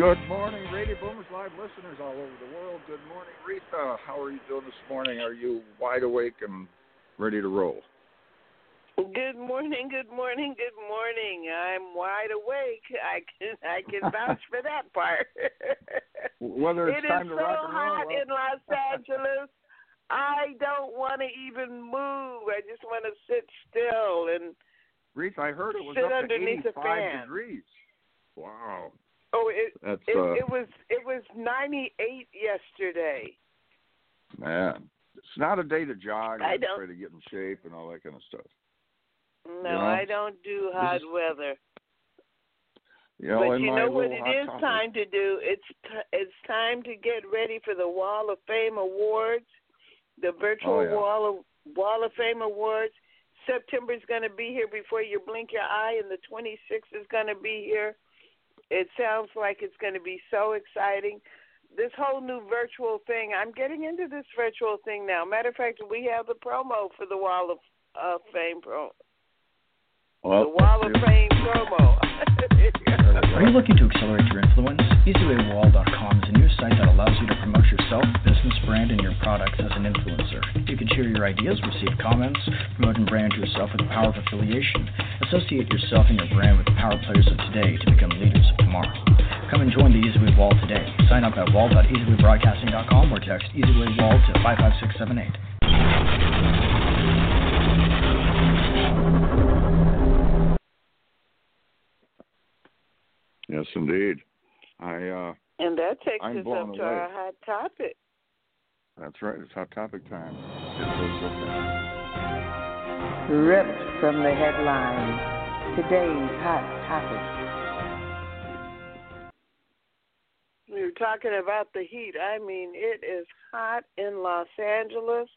Good morning, Radio Boomers Live listeners all over the world. Good morning, Reatha. How are you doing this morning? Are you wide awake and ready to roll? Good morning, good morning, good morning. I'm wide awake. I can I can vouch for that part. Whether it's it time is to so rock and roll. hot in Los Angeles. I don't want to even move. I just want to sit still and Reese, I heard it was up to underneath a 85 fan. degrees. Wow. Oh it That's it, uh it was it was 98 yesterday. man. It's not a day to jog I don't- try to get in shape and all that kind of stuff. No, You know, I don't do hot weather. You know, but you know what it is topic- time to do? It's t- it's time to get ready for the Wall of Fame Awards, the virtual Oh, yeah. Wall of Wall of Fame Awards. September is going to be here before you blink your eye, and the 26th is going to be here. It sounds like it's going to be so exciting. This whole new virtual thing, I'm getting into this virtual thing now. Matter of fact, we have the promo for the Wall of uh, Fame pro, well, the Wall of Fame promo. Are you looking to accelerate your influence? EasyWayWall.com is a new site that allows you to promote yourself, business, brand, and your products as an influencer. You can share your ideas, receive comments, promote and brand yourself with the power of affiliation. Associate yourself and your brand with the power players of today to become leaders of tomorrow. Come and join the EasyWay Wall today. Sign up at wall.easywaybroadcasting.com or text EasyWayWall to 55678. Yes, indeed. I uh And that takes I'm us blown up to away. our hot topic. that's right, it's hot topic time. It goes up there. Ripped from the headlines. Today's hot topic. We are talking about the heat. I mean, it is hot in Los Angeles.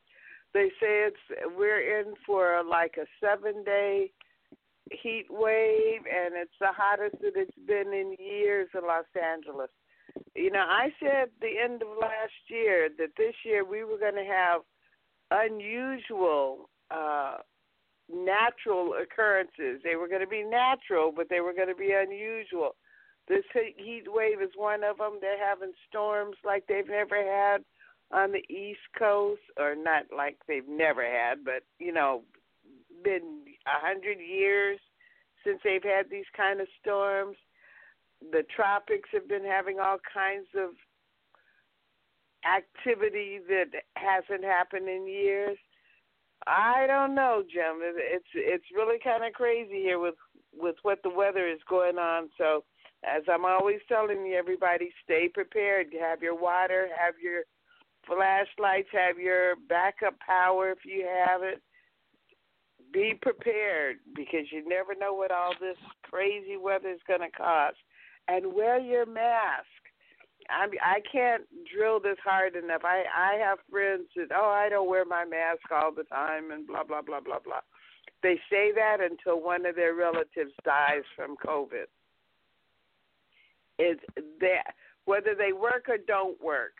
They say it's we're in for like a seven day heat wave, and it's the hottest that it's been in years in Los Angeles. You know, I said the end of last year that this year we were going to have unusual uh, natural occurrences. They were going to be natural, but they were going to be unusual. This heat wave is one of them. They're having storms like they've never had on the East Coast, or not like they've never had, but you know, been a hundred years since they've had these kind of storms. The tropics have been having all kinds of activity that hasn't happened in years. I don't know, Jim. It's it's really kind of crazy here with with what the weather is going on. So, as I'm always telling you, everybody, stay prepared. Have your water, have your flashlights, have your backup power if you have it. Be prepared because you never know what all this crazy weather is going to cause. And wear your mask. I I can't drill this hard enough. I I have friends that oh I don't wear my mask all the time and blah blah blah blah blah. They say that until one of their relatives dies from COVID. It's that whether they work or don't work,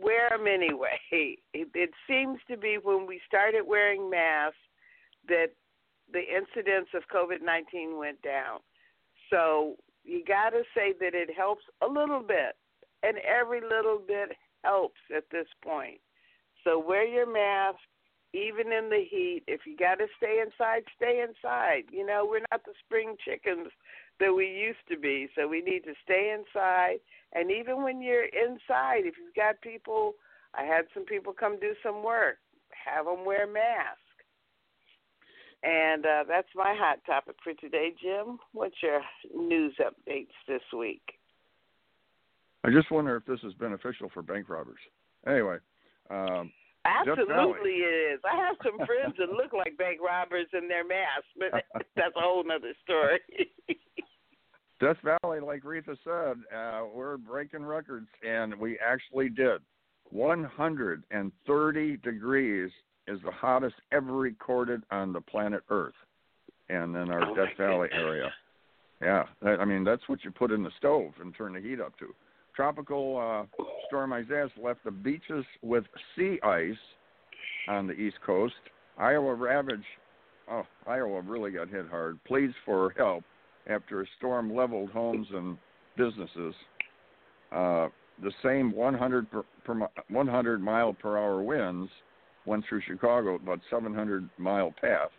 wear them anyway. It, it seems to be when we started wearing masks that the incidence of COVID nineteen went down. So you got to say that it helps a little bit, and every little bit helps at this point. So wear your mask, even in the heat. If you got to stay inside, stay inside. You know, we're not the spring chickens that we used to be, so we need to stay inside. And even when you're inside, if you've got people, I had some people come do some work, have them wear masks. And uh, that's my hot topic for today, Jim. What's your news updates this week? I just wonder if this is beneficial for bank robbers. Anyway, um. Absolutely, it is. I have some friends that look like bank robbers in their masks, but that's a whole other story. Death Valley, like Reatha said, uh, we're breaking records, and we actually did 130 degrees is the hottest ever recorded on the planet Earth, and in our oh Death Valley goodness. area. Yeah, I mean that's what you put in the stove and turn the heat up to. Tropical uh, storm Isaias left the beaches with sea ice on the east coast. Iowa ravaged. Oh, Iowa really got hit hard. Pleads for help after a storm leveled homes and businesses. Uh, the same 100 per, per 100 mile per hour winds went through Chicago, about 700 mile path.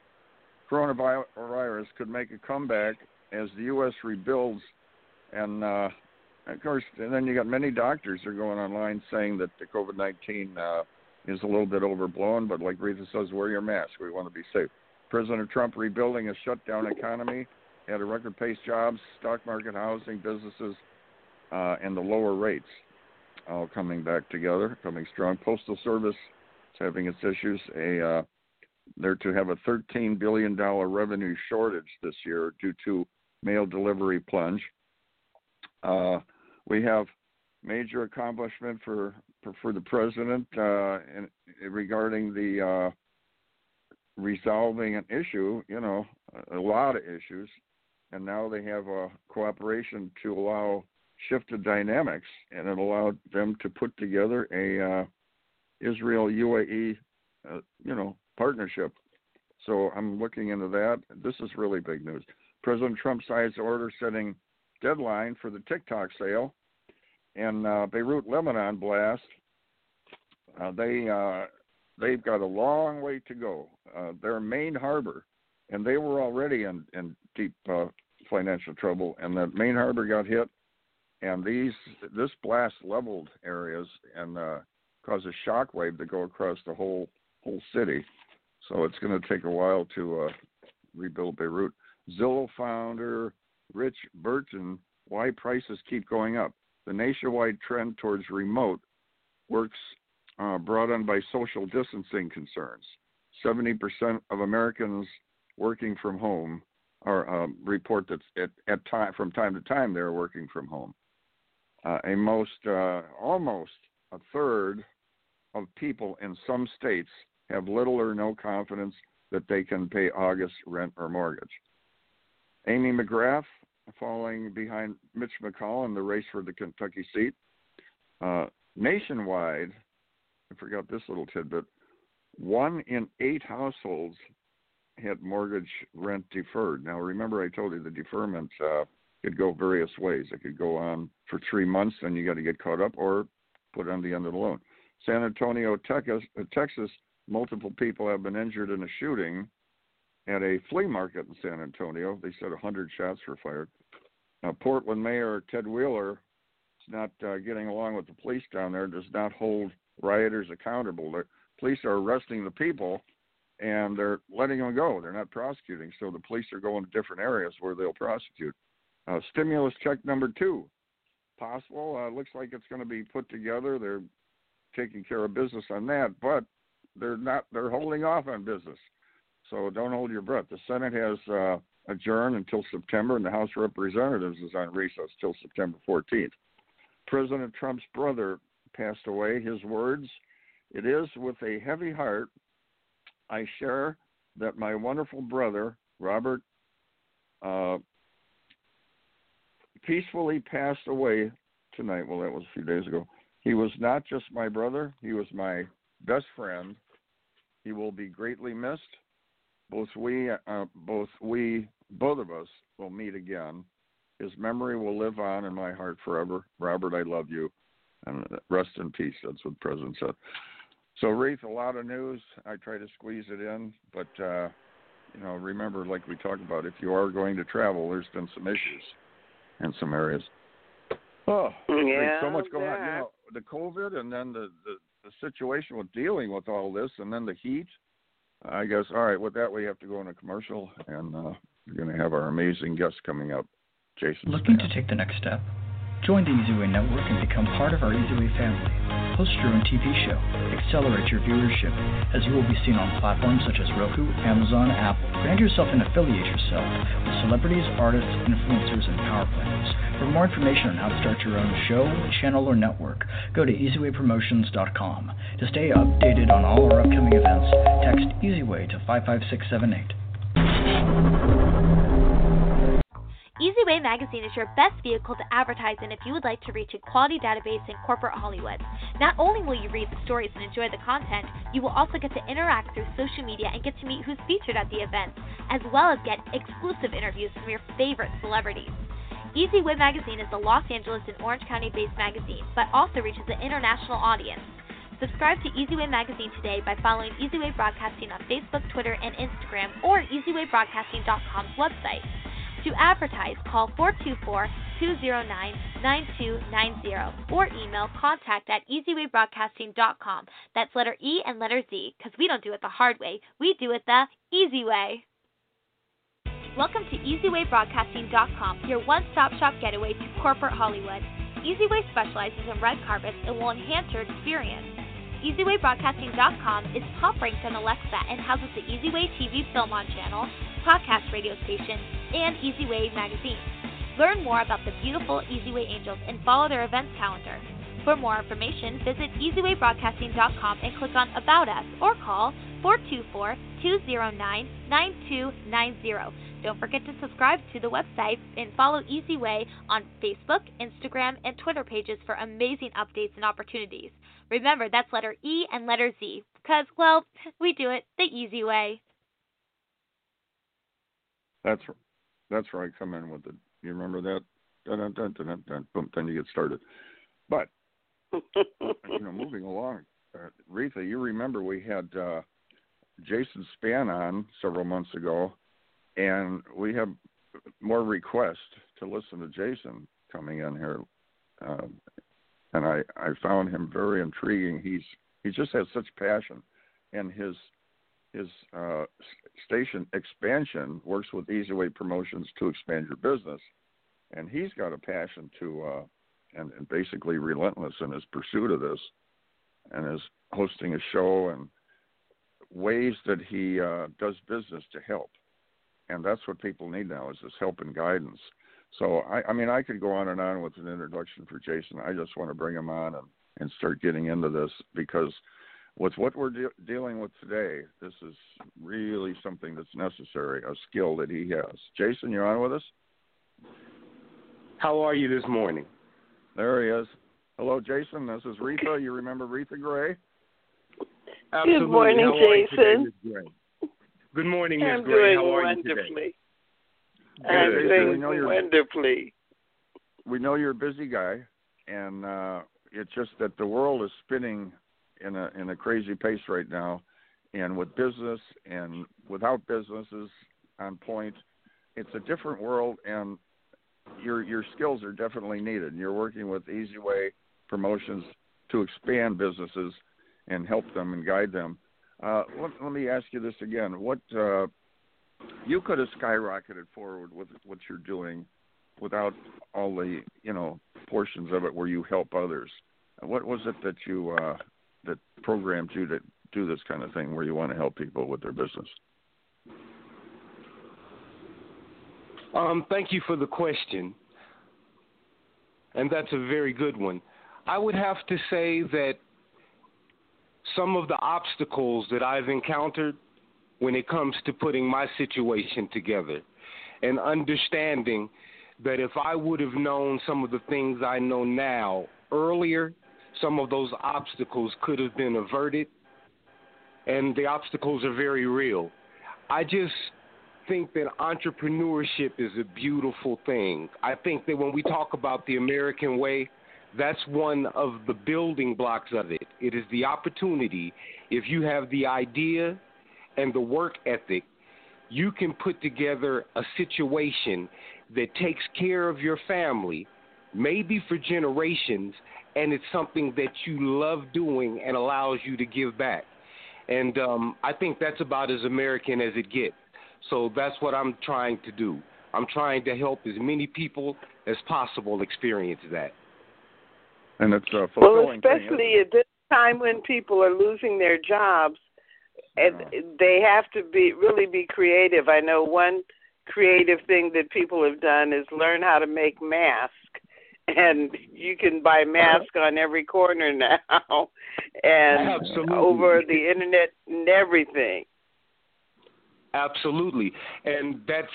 Coronavirus could make a comeback as the U.S. rebuilds, and uh, of course, and then you got many doctors are going online saying that the COVID-19 uh, is a little bit overblown, but like Rita says, wear your mask. We want to be safe. President Trump rebuilding a shutdown economy, had a record pace jobs, stock market, housing, businesses, uh, and the lower rates all coming back together, coming strong. Postal Service having its issues. A uh, they're to have a 13 billion dollar revenue shortage this year due to mail delivery plunge. Uh, we have major accomplishment for for, the president uh, in, regarding the uh, resolving an issue. You know, a, a lot of issues, and now they have a cooperation to allow shifted dynamics, and it allowed them to put together a uh, Israel UAE, uh, you know, partnership. So I'm looking into that. This is really big news. President Trump signs order setting deadline for the TikTok sale, and uh, Beirut, Lebanon blast. Uh, they uh, they've got a long way to go. Uh, their main harbor, and they were already in in deep uh, financial trouble, and the main harbor got hit and these this blast leveled areas and caused a shock wave to go across the whole whole city. So it's going to take a while to uh, rebuild Beirut. Zillow founder Rich Barton, why prices keep going up? The nationwide trend towards remote works uh, brought on by social distancing concerns. 70% of Americans working from home are um, report that at, at time from time to time they're working from home uh, a most uh, almost a third of people in some states have little or no confidence that they can pay August rent or mortgage. Amy McGrath falling behind Mitch McConnell in the race for the Kentucky seat. Uh, nationwide, I forgot this little tidbit. One in eight households had mortgage rent deferred. Now, remember, I told you the deferment uh, could go various ways. It could go on for three months, and you got to get caught up, or put on the end of the loan. San Antonio, Texas, multiple people have been injured in a shooting at a flea market in San Antonio. They said 100 shots were fired. Now, Portland Mayor Ted Wheeler is not uh, getting along with the police down there. Does not hold rioters accountable. The police are arresting the people, and they're letting them go. They're not prosecuting. So the police are going to different areas where they'll prosecute. Uh, stimulus check number two, possible. Uh, looks like it's going to be put together. They're taking care of business on that, but they're not. They're holding off on business. So don't hold your breath. The Senate has uh, adjourned until September, and the House of Representatives is on recess till September 14th. President Trump's brother passed away. His words: "It is with a heavy heart I share that my wonderful brother Robert uh, peacefully passed away tonight. Well, that was a few days ago. He was not just my brother, he was my best friend. He will be greatly missed. Both we, uh, both we, both of us will meet again. His memory will live on in my heart forever. Robert, I love you, and rest in peace. That's what the president said. So, Reith, a lot of news. I try to squeeze it in, but uh, you know, remember, like we talked about, if you are going to travel, there's been some issues in some areas. Oh, yeah, so much going on. You know, the COVID and then the, the the situation with dealing with all this, and then the heat. I guess. All right, with that, we have to go in a commercial, and uh, we're going to have our amazing guest coming up, Jason. Looking to take the next step? Join the EasyWay Network and become part of our EasyWay family. Host your own TV show. Accelerate your viewership as you will be seen on platforms such as Roku, Amazon, Apple. Brand yourself and affiliate yourself with celebrities, artists, influencers, and power players. For more information on how to start your own show, channel, or network, go to easywaypromotions.com. To stay updated on all our upcoming events, text EasyWay to 55678. EasyWay Magazine is your best vehicle to advertise in if you would like to reach a quality database in corporate Hollywood. Not only will you read the stories and enjoy the content, you will also get to interact through social media and get to meet who's featured at the event, as well as get exclusive interviews from your favorite celebrities. EasyWay Magazine is a Los Angeles and Orange County based magazine, but also reaches an international audience. Subscribe to EasyWay Magazine today by following EasyWay Broadcasting on Facebook, Twitter, and Instagram, or EasyWayBroadcasting.com's website. To advertise, call 424-209-9290 or email contact at easywaybroadcasting.com. That's letter E and letter Z, because we don't do it the hard way. We do it the easy way. Welcome to EasyWayBroadcasting.com, your one-stop shop getaway to corporate Hollywood. EasyWay specializes in red carpets and will enhance your experience. EasyWayBroadcasting.com is top ranked on Alexa and houses the EasyWay TV Film On channel, podcast radio station, and EasyWay magazine. Learn more about the beautiful EasyWay Angels and follow their events calendar. For more information, visit EasyWayBroadcasting.com and click on About Us or call 424 209 9290. Don't forget to subscribe to the website and follow Easy Way on Facebook, Instagram, and Twitter pages for amazing updates and opportunities. Remember, that's letter E and letter Z, because, well, we do it the easy way. That's that's where I come in with it. You remember that? Dun, dun, dun, boom, then you get started. But you know, moving along, uh, Reatha, you remember we had uh, Jason Spann on several months ago, and we have more requests to listen to Jason coming in here, um, and I I found him very intriguing. He's he just has such passion, and his his uh, station expansion works with EasyWay Promotions to expand your business, and he's got a passion to uh, and, and basically relentless in his pursuit of this, and is hosting a show and ways that he uh, does business to help and that's what people need now is this help and guidance. So I, I mean, I could go on and on with an introduction for Jason. I just want to bring him on and, and start getting into this because with what we're de- dealing with today, this is really something that's necessary, a skill that he has. Jason, you're on with us? How are you this morning? There he is. Hello, Jason. This is Reatha. You remember Reatha Grey? Absolutely. Good morning, Jason. Good morning, Ms. Grey. doing How are wonderfully. you today? I'm Good. doing We know you're- wonderfully. we know you're a busy guy, and uh, it's just that the world is spinning in a in a crazy pace right now, and with business and without businesses on point, it's a different world, and your your skills are definitely needed. And you're working with Easy Way Promotions to expand businesses and help them and guide them. Uh, let, let me ask you this again: What uh, you could have skyrocketed forward with what you're doing without all the you know portions of it where you help others. What was it that you uh, that programmed you to do this kind of thing where you want to help people with their business? Um, thank you for the question, and that's a very good one. I would have to say that some of the obstacles that I've encountered when it comes to putting my situation together and understanding that if I would have known some of the things I know now earlier, some of those obstacles could have been averted. And the obstacles are very real. I just think that entrepreneurship is a beautiful thing. I think that when we talk about the American way, that's one of the building blocks of it. It is the opportunity. If you have the idea and the work ethic, you can put together a situation that takes care of your family, maybe for generations, and it's something that you love doing and allows you to give back. And um, I think that's about as American as it gets. So that's what I'm trying to do. I'm trying to help as many people as possible experience that. And it's a Well, especially at this time when people are losing their jobs, and they have to be really be creative. I know one creative thing that people have done is learn how to make masks, and you can buy masks on every corner now, and Absolutely. over the internet and everything. Absolutely. And that's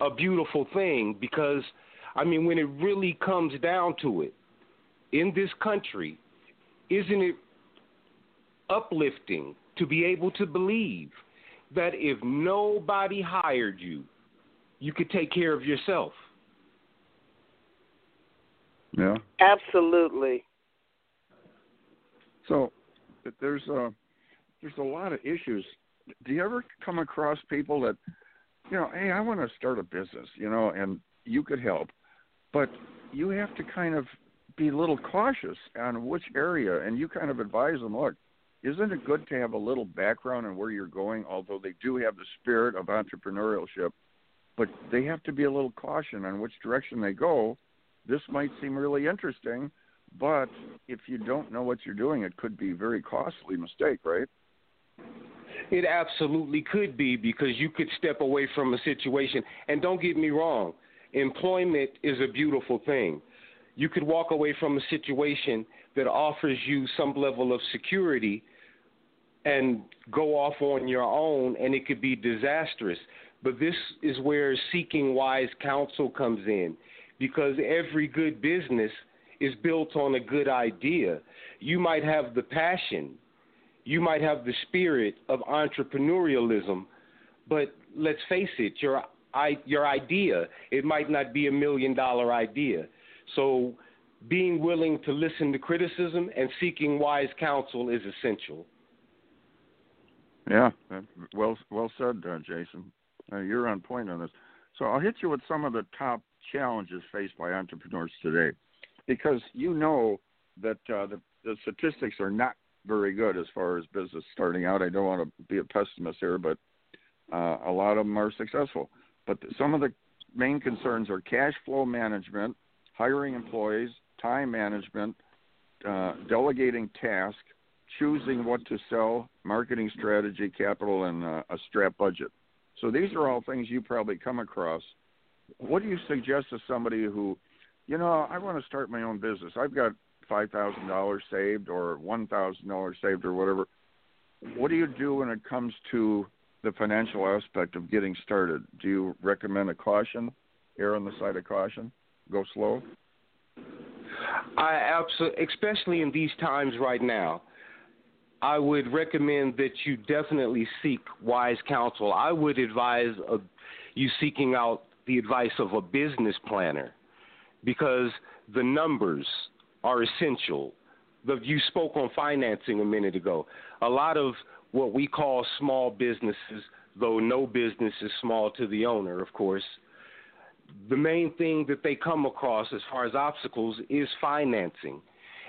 a beautiful thing because, I mean, when it really comes down to it, in this country, isn't it uplifting to be able to believe that if nobody hired you, you could take care of yourself? Yeah. Absolutely. So there's a there's a lot of issues. Do you ever come across people that, you know, hey, I want to start a business, you know, and you could help, but you have to kind of be a little cautious on which area, and you kind of advise them, look, isn't it good to have a little background on where you're going? Although they do have the spirit of entrepreneurship, but they have to be a little caution on which direction they go. This might seem really interesting, but if you don't know what you're doing, it could be a very costly mistake, right? It absolutely could be because you could step away from a situation. And don't get me wrong, employment is a beautiful thing. You could walk away from a situation that offers you some level of security and go off on your own, and it could be disastrous. But this is where seeking wise counsel comes in because every good business is built on a good idea. You might have the passion, you might have the spirit of entrepreneurialism, but let's face it, your your idea it might not be a million dollar idea. So being willing to listen to criticism and seeking wise counsel is essential. Yeah, well well said, uh, Jason. Uh, you're on point on this. So I'll hit you with some of the top challenges faced by entrepreneurs today, because you know that uh, the, the statistics are not very good as far as business starting out. I don't want to be a pessimist here, but uh, a lot of them are successful. But some of the main concerns are cash flow management, hiring employees, time management, uh, delegating tasks, choosing what to sell, marketing strategy, capital, and uh, a strap budget. So these are all things you probably come across. What do you suggest to somebody who, you know, I want to start my own business. I've got five thousand dollars saved or one thousand dollars saved or whatever. What do you do when it comes to the financial aspect of getting started? Do you recommend a caution, err on the side of caution, go slow? I absolutely, especially in these times right now, I would recommend that you definitely seek wise counsel. I would advise you seeking out the advice of a business planner because the numbers are essential. The, you spoke on financing a minute ago. A lot of what we call small businesses, though no business is small to the owner, of course, the main thing that they come across as far as obstacles is financing.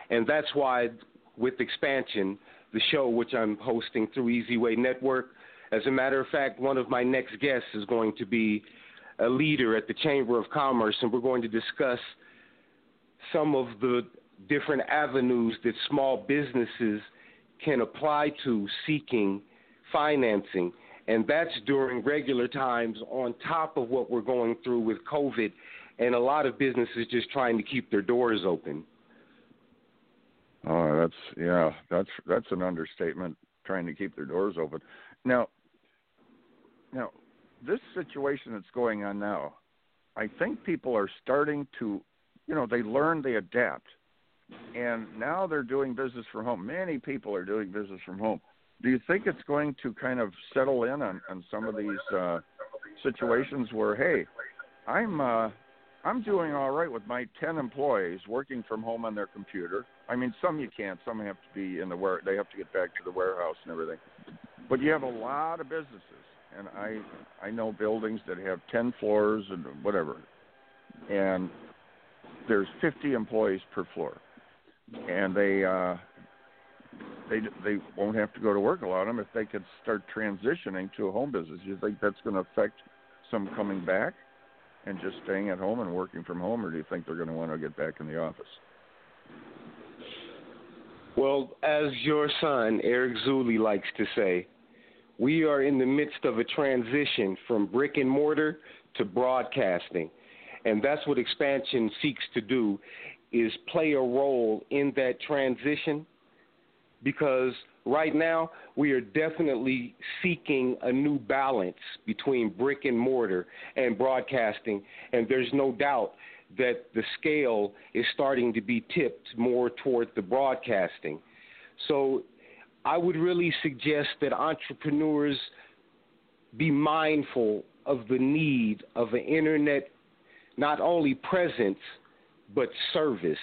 And that's why, with Xspannsion, the show which I'm hosting through Easy Way Network, as a matter of fact, one of my next guests is going to be a leader at the Chamber of Commerce, and we're going to discuss some of the different avenues that small businesses can apply to seeking financing. And that's during regular times on top of what we're going through with COVID and a lot of businesses just trying to keep their doors open. Oh, that's yeah, that's that's an understatement. Trying to keep their doors open. Now, now, this situation that's going on now, I think people are starting to, you know, they learn, they adapt and now they're doing business from home. Many people are doing business from home. Do you think it's going to kind of settle in on, on some of these uh, situations where, hey, I'm uh, I'm doing all right with my ten employees working from home on their computer. I mean, some you can't. Some have to be in the where they have to get back to the warehouse and everything. But you have a lot of businesses, and I I know buildings that have ten floors and whatever, and there's 50 employees per floor and they uh, they they won't have to go to work a lot of them if they could start transitioning to a home business. Do you think that's going to affect some coming back and just staying at home and working from home, or do you think they're going to want to get back in the office? Well, as your son Eric Zuley likes to say, we are in the midst of a transition from brick and mortar to broadcasting. And that's what Xspannsion seeks to do is play a role in that transition because right now we are definitely seeking a new balance between brick and mortar and broadcasting, and there's no doubt that the scale is starting to be tipped more toward the broadcasting. So I would really suggest that entrepreneurs be mindful of the need of an internet not only presence but service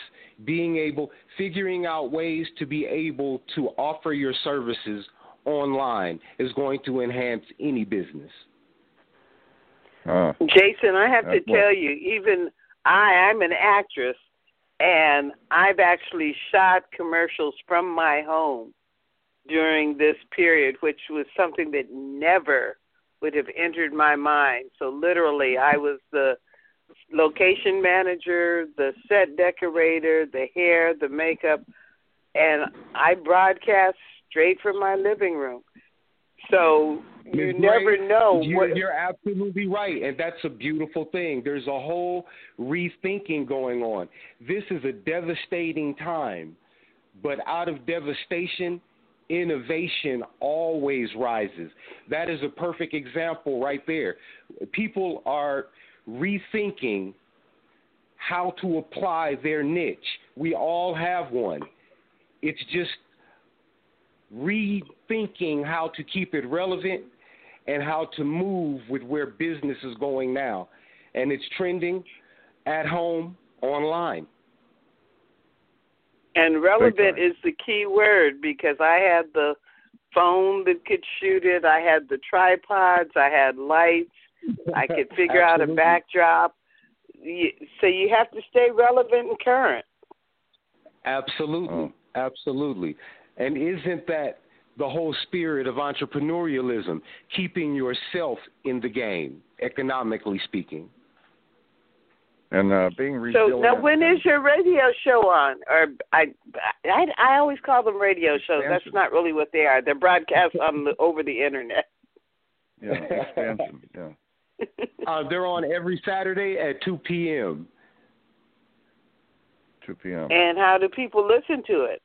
being able figuring out ways to be able to offer your services online is going to enhance any business Uh, Jason, I have to That's what- tell you, even I, I'm an actress, and I've actually shot commercials from my home during this period, which was something that never would have entered my mind. So literally, I was the location manager, the set decorator, the hair, the makeup, and I broadcast straight from my living room. So you Ms. never Grey, know You're, what you're absolutely right, and that's a beautiful thing. There's a whole rethinking going on. This is a devastating time, but out of devastation, innovation always rises. That is a perfect example right there. People are rethinking how to apply their niche. We all have one. It's just rethinking how to keep it relevant and how to move with where business is going now. And it's trending at home, online. And relevant is the key word because I had the phone that could shoot it, I had the tripods, I had lights, I could figure out a backdrop. So you have to stay relevant and current. Absolutely. Oh. Absolutely. And isn't that the whole spirit of entrepreneurialism, keeping yourself in the game, economically speaking? and uh, being So now, when is your radio show on? Or I, I, I always call them radio shows. That's not really what they are. They're broadcasts on the over the internet. yeah, Xspannsion. Yeah. Uh, they're on every Saturday at 2 p.m. 2 p.m. and how do people listen to it?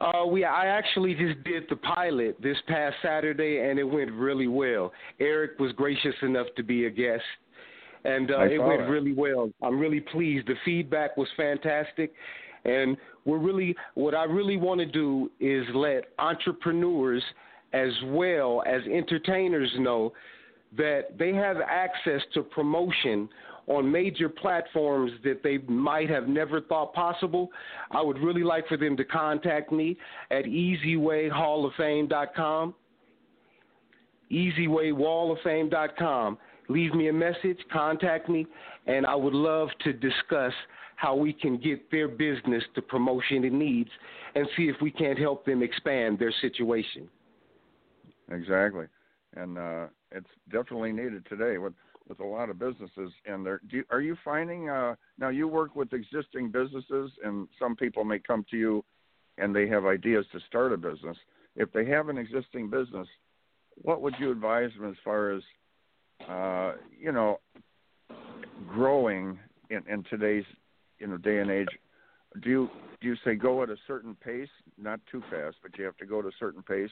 Uh, we I actually just did the pilot this past Saturday, and it went really well. Eric was gracious enough to be a guest, and uh, it went that. really well. I'm really pleased. The feedback was fantastic, and we're really what I really want to do is let entrepreneurs as well as entertainers know that they have access to promotion on major platforms that they might have never thought possible. I would really like for them to contact me at easywayhalloffame.com, easywaywalloffame.com. Leave me a message, contact me, and I would love to discuss how we can get their business the promotion it needs and see if we can't help them expand their situation. Exactly, and uh, it's definitely needed today with with a lot of businesses. And there, do you, are you finding uh, now? You work with existing businesses, and some people may come to you, and they have ideas to start a business. If they have an existing business, what would you advise them as far as uh, you know growing in, in today's you know day and age? Do you do you say go at a certain pace, not too fast, but you have to go at a certain pace?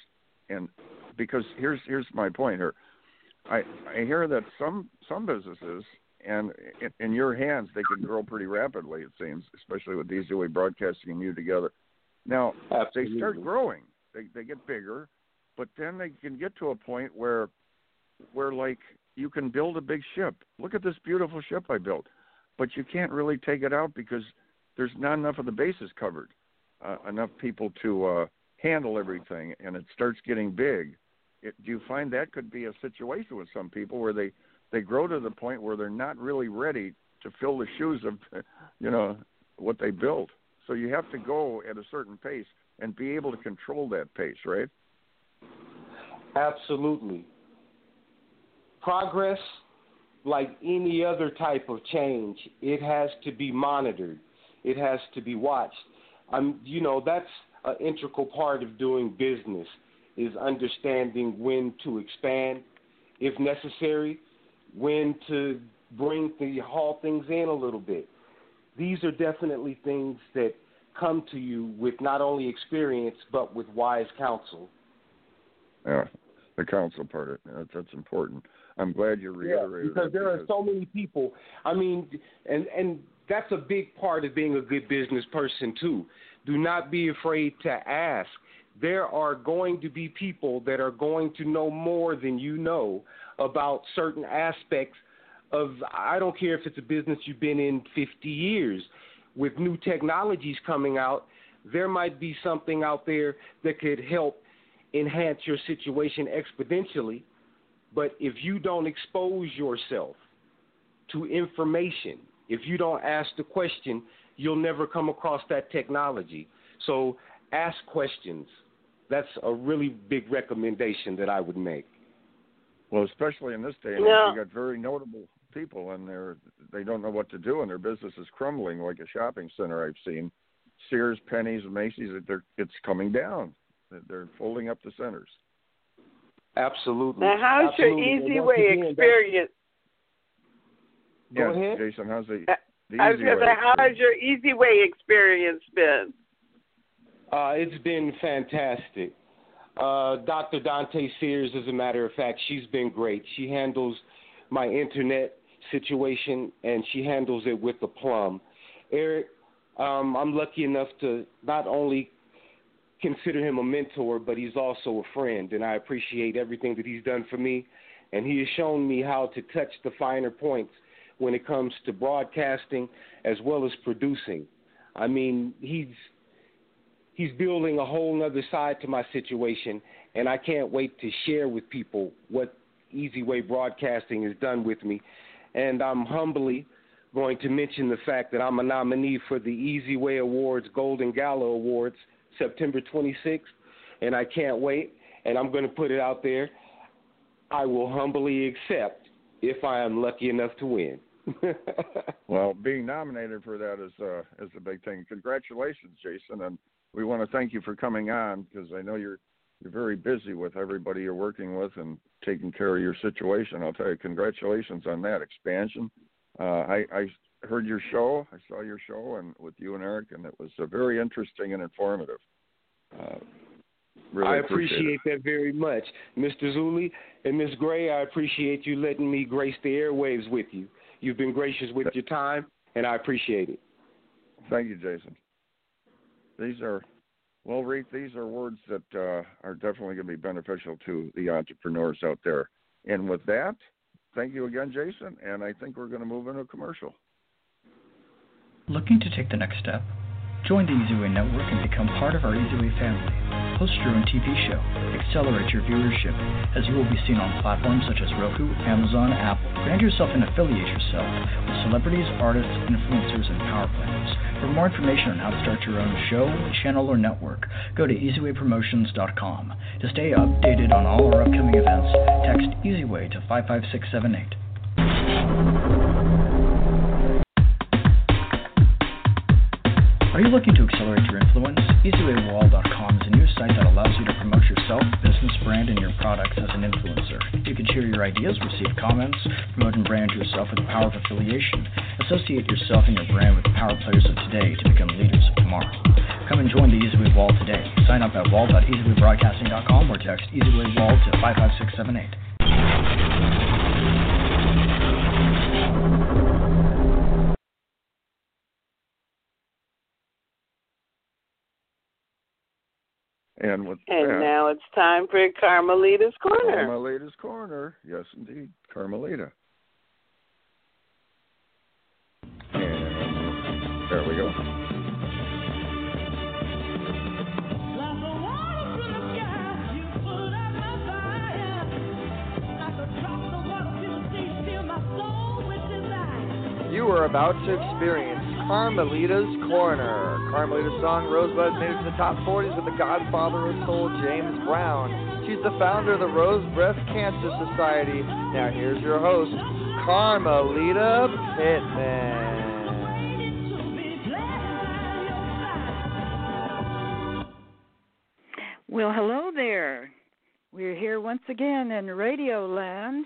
And because here's here's my point here. I I hear that some some businesses and in, in your hands they can grow pretty rapidly. It seems, especially with Easy Way Broadcasting and you together. Now they start growing, they they get bigger, but then they can get to a point where where like you can build a big ship. Look at this beautiful ship I built, but you can't really take it out because there's not enough of the bases covered, uh, enough people to uh, handle everything, and it starts getting big. Do you find that could be a situation with some people where they they grow to the point where they're not really ready to fill the shoes of, you know, what they built? So you have to go at a certain pace and be able to control that pace, right? Absolutely. Progress, like any other type of change, it has to be monitored. It has to be watched. Um, you know, that's an integral part of doing business is understanding when to expand, if necessary, when to bring the haul things in a little bit. These are definitely things that come to you with not only experience but with wise counsel. Yeah, the counsel part. Uh, that's, that's important. I'm glad you reiterated yeah, because there because... are so many people. I mean, and and that's a big part of being a good business person too. Do not be afraid to ask. There are going to be people that are going to know more than you know about certain aspects of I don't care if it's a business you've been in 50 years. With new technologies coming out, there might be something out there that could help enhance your situation exponentially. But if you don't expose yourself to information, if you don't ask the question, you'll never come across that technology. So ask questions. That's a really big recommendation that I would make. Well, especially in this day and age, Yeah. you got very notable people, and they're they don't know what to do, and their business is crumbling like a shopping center I've seen. Sears, Penny's, Macy's, they're, it's coming down. They're folding up the centers. Absolutely. Now, how's Absolutely. your easy once way again, experience? Go yes, ahead. Jason. How's the, the I was easy going to way? say, how has your easy way experience been? Uh, it's been fantastic. Uh, Dr. Dante Sears, as a matter of fact, she's been great. She handles my internet situation and she handles it with a plum. Eric, um, I'm lucky enough to not only consider him a mentor, but he's also a friend, and I appreciate everything that he's done for me. And he has shown me how to touch the finer points when it comes to broadcasting as well as producing. I mean, he's he's building a whole other side to my situation, and I can't wait to share with people what Easy Way Broadcasting has done with me. And I'm humbly going to mention the fact that I'm a nominee for the Easy Way Awards Golden Gala Awards September 26th, and I can't wait. And I'm going to put it out there. I will humbly accept if I am lucky enough to win. Well, being nominated for that is uh, is a big thing. Congratulations, Jason, and we want to thank you for coming on because I know you're you're very busy with everybody you're working with and taking care of your situation. I'll tell you, congratulations on that expansion. Uh, I, I heard your show, I saw your show, and with you and Eric, and it was uh, very interesting and informative. Uh, really I appreciate, appreciate that very much. Mr. Zuley and Miss Grey, I appreciate you letting me grace the airwaves with you. You've been gracious with your time, and I appreciate it. Thank you, Jason. These are well, Reed, these are words that uh, are definitely going to be beneficial to the entrepreneurs out there. And with that, thank you again, Jason. And I think we're going to move into a commercial. Looking to take the next step? Join the EasyWay Network and become part of our EasyWay family. Host your own TV show. Accelerate your viewership as you will be seen on platforms such as Roku, Amazon, Apple. Brand yourself and affiliate yourself with celebrities, artists, influencers, and power players. For more information on how to start your own show, channel, or network, go to EasywayPromotions.com. To stay updated on all our upcoming events, text EasyWay to 55678. Are you looking to accelerate your influence? EasywayWall.com is a new site that allows you to promote yourself, business, brand, and your products as an influencer. You can share your ideas, receive comments, promote and brand yourself with the power of affiliation. Associate yourself and your brand with the power players of today to become leaders of tomorrow. Come and join the EasyWay Wall today. Sign up at wall.easywaybroadcasting.com or text EasyWayWall to 55678. And with And that, now it's time for Carmelita's Corner. Carmelita's Corner. Yes, indeed. Carmelita. And there we go. You are about to experience Carmelita's Corner. Carmelita's song Rosebud made it to the top 40s with the godfather of soul, James Brown. She's the founder of the Rose Breast Cancer Society. Now here's your host, Carmelita Pittman. Well, hello there. We're here once again in Radio Land,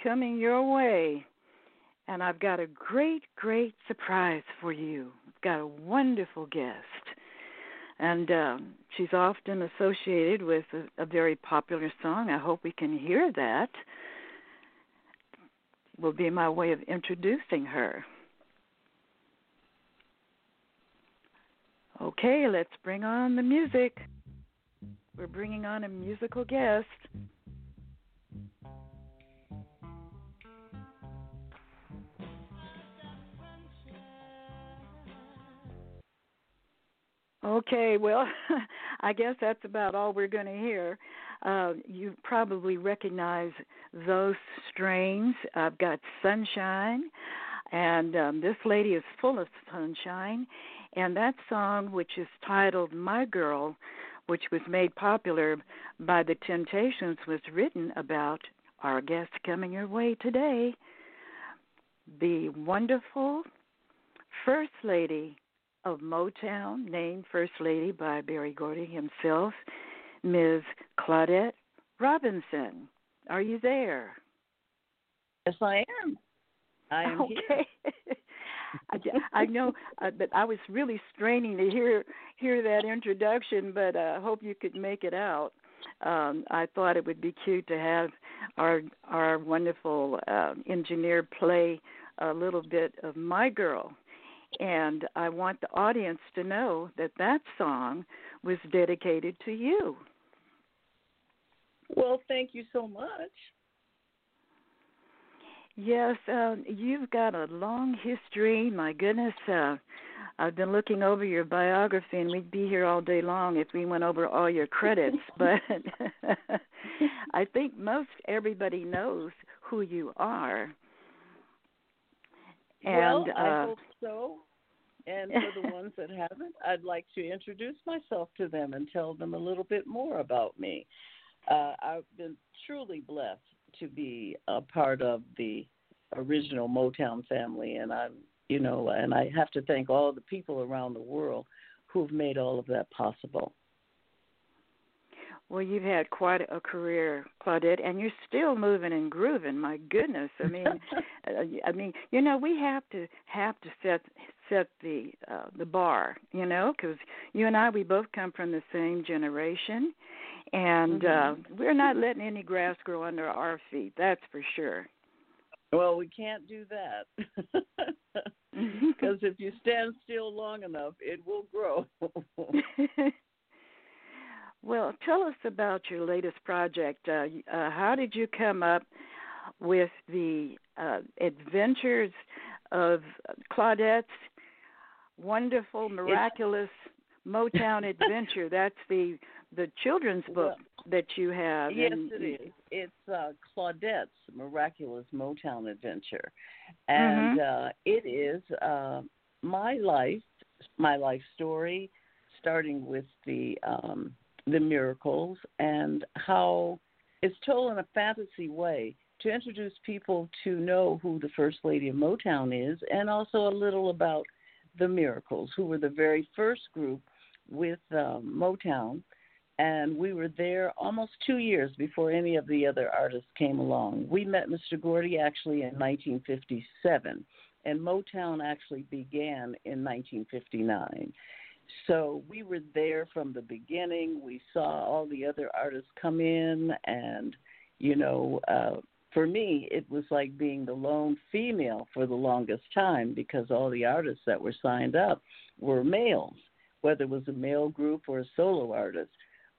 coming your way. And I've got a great, great surprise for you. I've got a wonderful guest. and uh, she's often associated with a, a very popular song. I hope we can hear that. Will be my way of introducing her. Okay, let's bring on the music. We're bringing on a musical guest. Okay, well, I guess that's about all we're going to hear. Uh, you probably recognize those strains. I've got Sunshine, and um, this lady is full of sunshine. And that song, which is titled My Girl, which was made popular by the Temptations, was written about our guest coming your way today, the wonderful First Lady of Motown, named First Lady by Berry Gordy himself, Ms. Claudette Robinson. Are you there? Yes, I am. I am okay. here. I, I know, uh, but I was really straining to hear hear that introduction, but uh, I hope you could make it out. Um, I thought it would be cute to have our our wonderful uh, engineer play a little bit of "My Girl," and I want the audience to know that that song was dedicated to you. Well, thank you so much. Yes, uh, you've got a long history. My goodness, uh, I've been looking over your biography, and we'd be here all day long if we went over all your credits. but I think most everybody knows who you are. And, well, I uh, hope so. And for the ones that haven't, I'd like to introduce myself to them and tell them a little bit more about me. Uh, I've been truly blessed to be a part of the original Motown family, and I'm, you know, and I have to thank all the people around the world who've made all of that possible. Well, you've had quite a career, Claudette, and you're still moving and grooving. My goodness, I mean, uh, I mean, you know, we have to have to set set the uh, the bar, you know, because you and I, we both come from the same generation, and mm-hmm. uh, we're not letting any grass grow under our feet. That's for sure. Well, we can't do that because if you stand still long enough, it will grow. well, tell us about your latest project. Uh, uh, how did you come up with the uh, adventures of Claudette's wonderful, miraculous Motown adventure? That's the the children's book well, that you have. Yes, and, it is. It's uh, Claudette's Miraculous Motown Adventure, and mm-hmm. uh, it is uh, my life, my life story, starting with the um, the miracles and how it's told in a fantasy way to introduce people to know who the First Lady of Motown is, and also a little about the Miracles, who were the very first group with um, Motown and we were there almost two years before any of the other artists came along. We met Mr. Gordy actually in 1957, and Motown actually began in 1959. So we were there from the beginning. We saw all the other artists come in, and you know, uh, for me, it was like being the lone female for the longest time because all the artists that were signed up were males, whether it was a male group or a solo artist.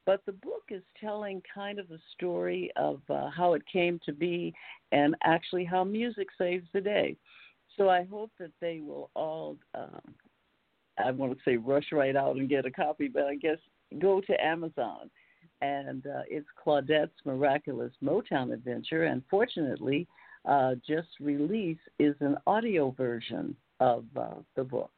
But the book is telling kind of the story of uh, how it came to be and actually how music saves the day. So I hope that they will all, um, I want to say rush right out and get a copy, but I guess go to Amazon. And uh, it's Claudette's Miraculous Motown Adventure. And fortunately, uh, just released is an audio version of uh, the book.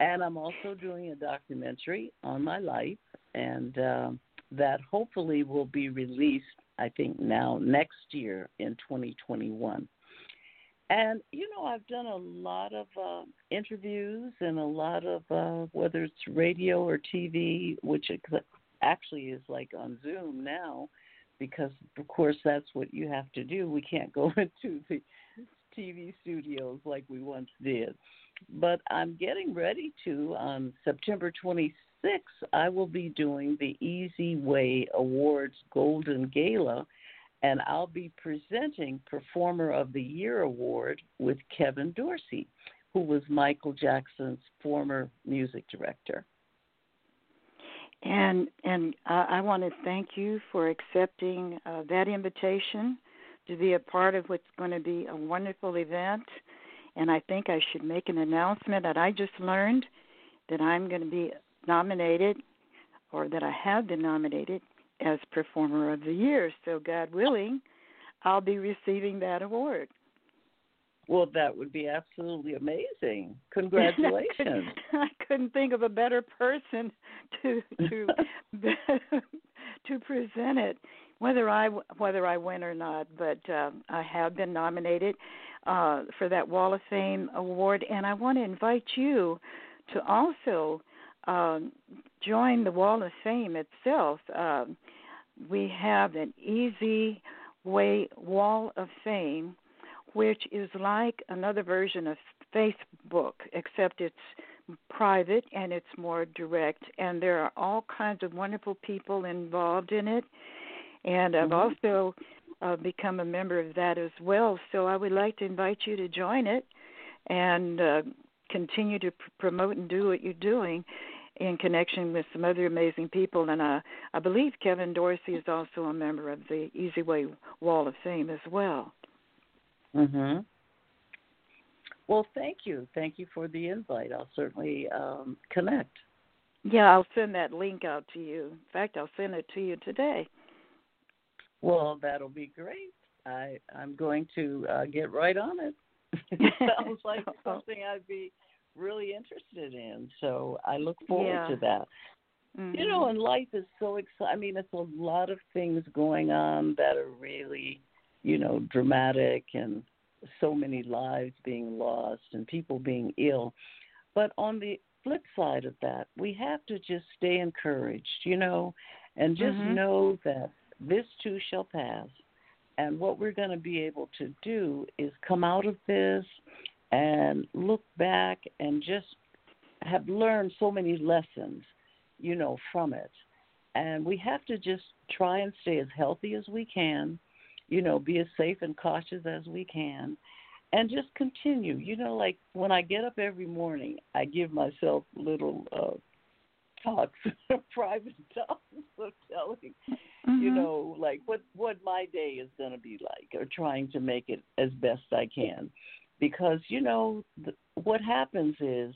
And I'm also doing a documentary on my life, and um, that hopefully will be released, I think, now next year in 2021. And, you know, I've done a lot of uh, interviews and a lot of, uh, whether it's radio or TV, which actually is like on Zoom now, because, of course, that's what you have to do. We can't go into the TV studios like we once did. But I'm getting ready to on September 26th I will be doing the eZWay Awards Golden Gala, and I'll be presenting Performer of the Year Award with Kevin Dorsey, who was Michael Jackson's former music director. And and uh, I want to thank you for accepting uh, that invitation to be a part of what's going to be a wonderful event. And I think I should make an announcement that I just learned that I'm going to be nominated, or that I have been nominated as Performer of the Year. So, God willing, I'll be receiving that award. Well, that would be absolutely amazing. Congratulations. I, couldn't, I couldn't think of a better person to to to present it whether I whether I win or not, but uh, I have been nominated uh, for that Wall of Fame award, and I want to invite you to also um, join the Wall of Fame itself. Um, we have an easy way Wall of Fame, which is like another version of Facebook, except it's private and it's more direct, and there are all kinds of wonderful people involved in it. And I've mm-hmm. also uh, become a member of that as well. So I would like to invite you to join it and uh, continue to pr- promote and do what you're doing in connection with some other amazing people. And uh, I believe Kevin Dorsey is also a member of the Easy Way Wall of Fame as well. Mhm. Well, thank you. Thank you for the invite. I'll certainly um, connect. Yeah, I'll send that link out to you. In fact, I'll send it to you today. Well, that'll be great. I I'm going to uh, get right on it. sounds like something I'd be really interested in. So I look forward yeah. to that. Mm-hmm. You know, and life is so exciting. I mean, it's a lot of things going on that are really, you know, dramatic and so many lives being lost and people being ill. But on the flip side of that, we have to just stay encouraged, you know, and just mm-hmm. know that this too shall pass. And what we're going to be able to do is come out of this and look back and just have learned so many lessons, you know, from it. And we have to just try and stay as healthy as we can, you know, be as safe and cautious as we can, and just continue. You know, like when I get up every morning, I give myself little uh, talks, private talks of telling, mm-hmm. you know, like what what my day is going to be like, or trying to make it as best I can, because you know the, what happens is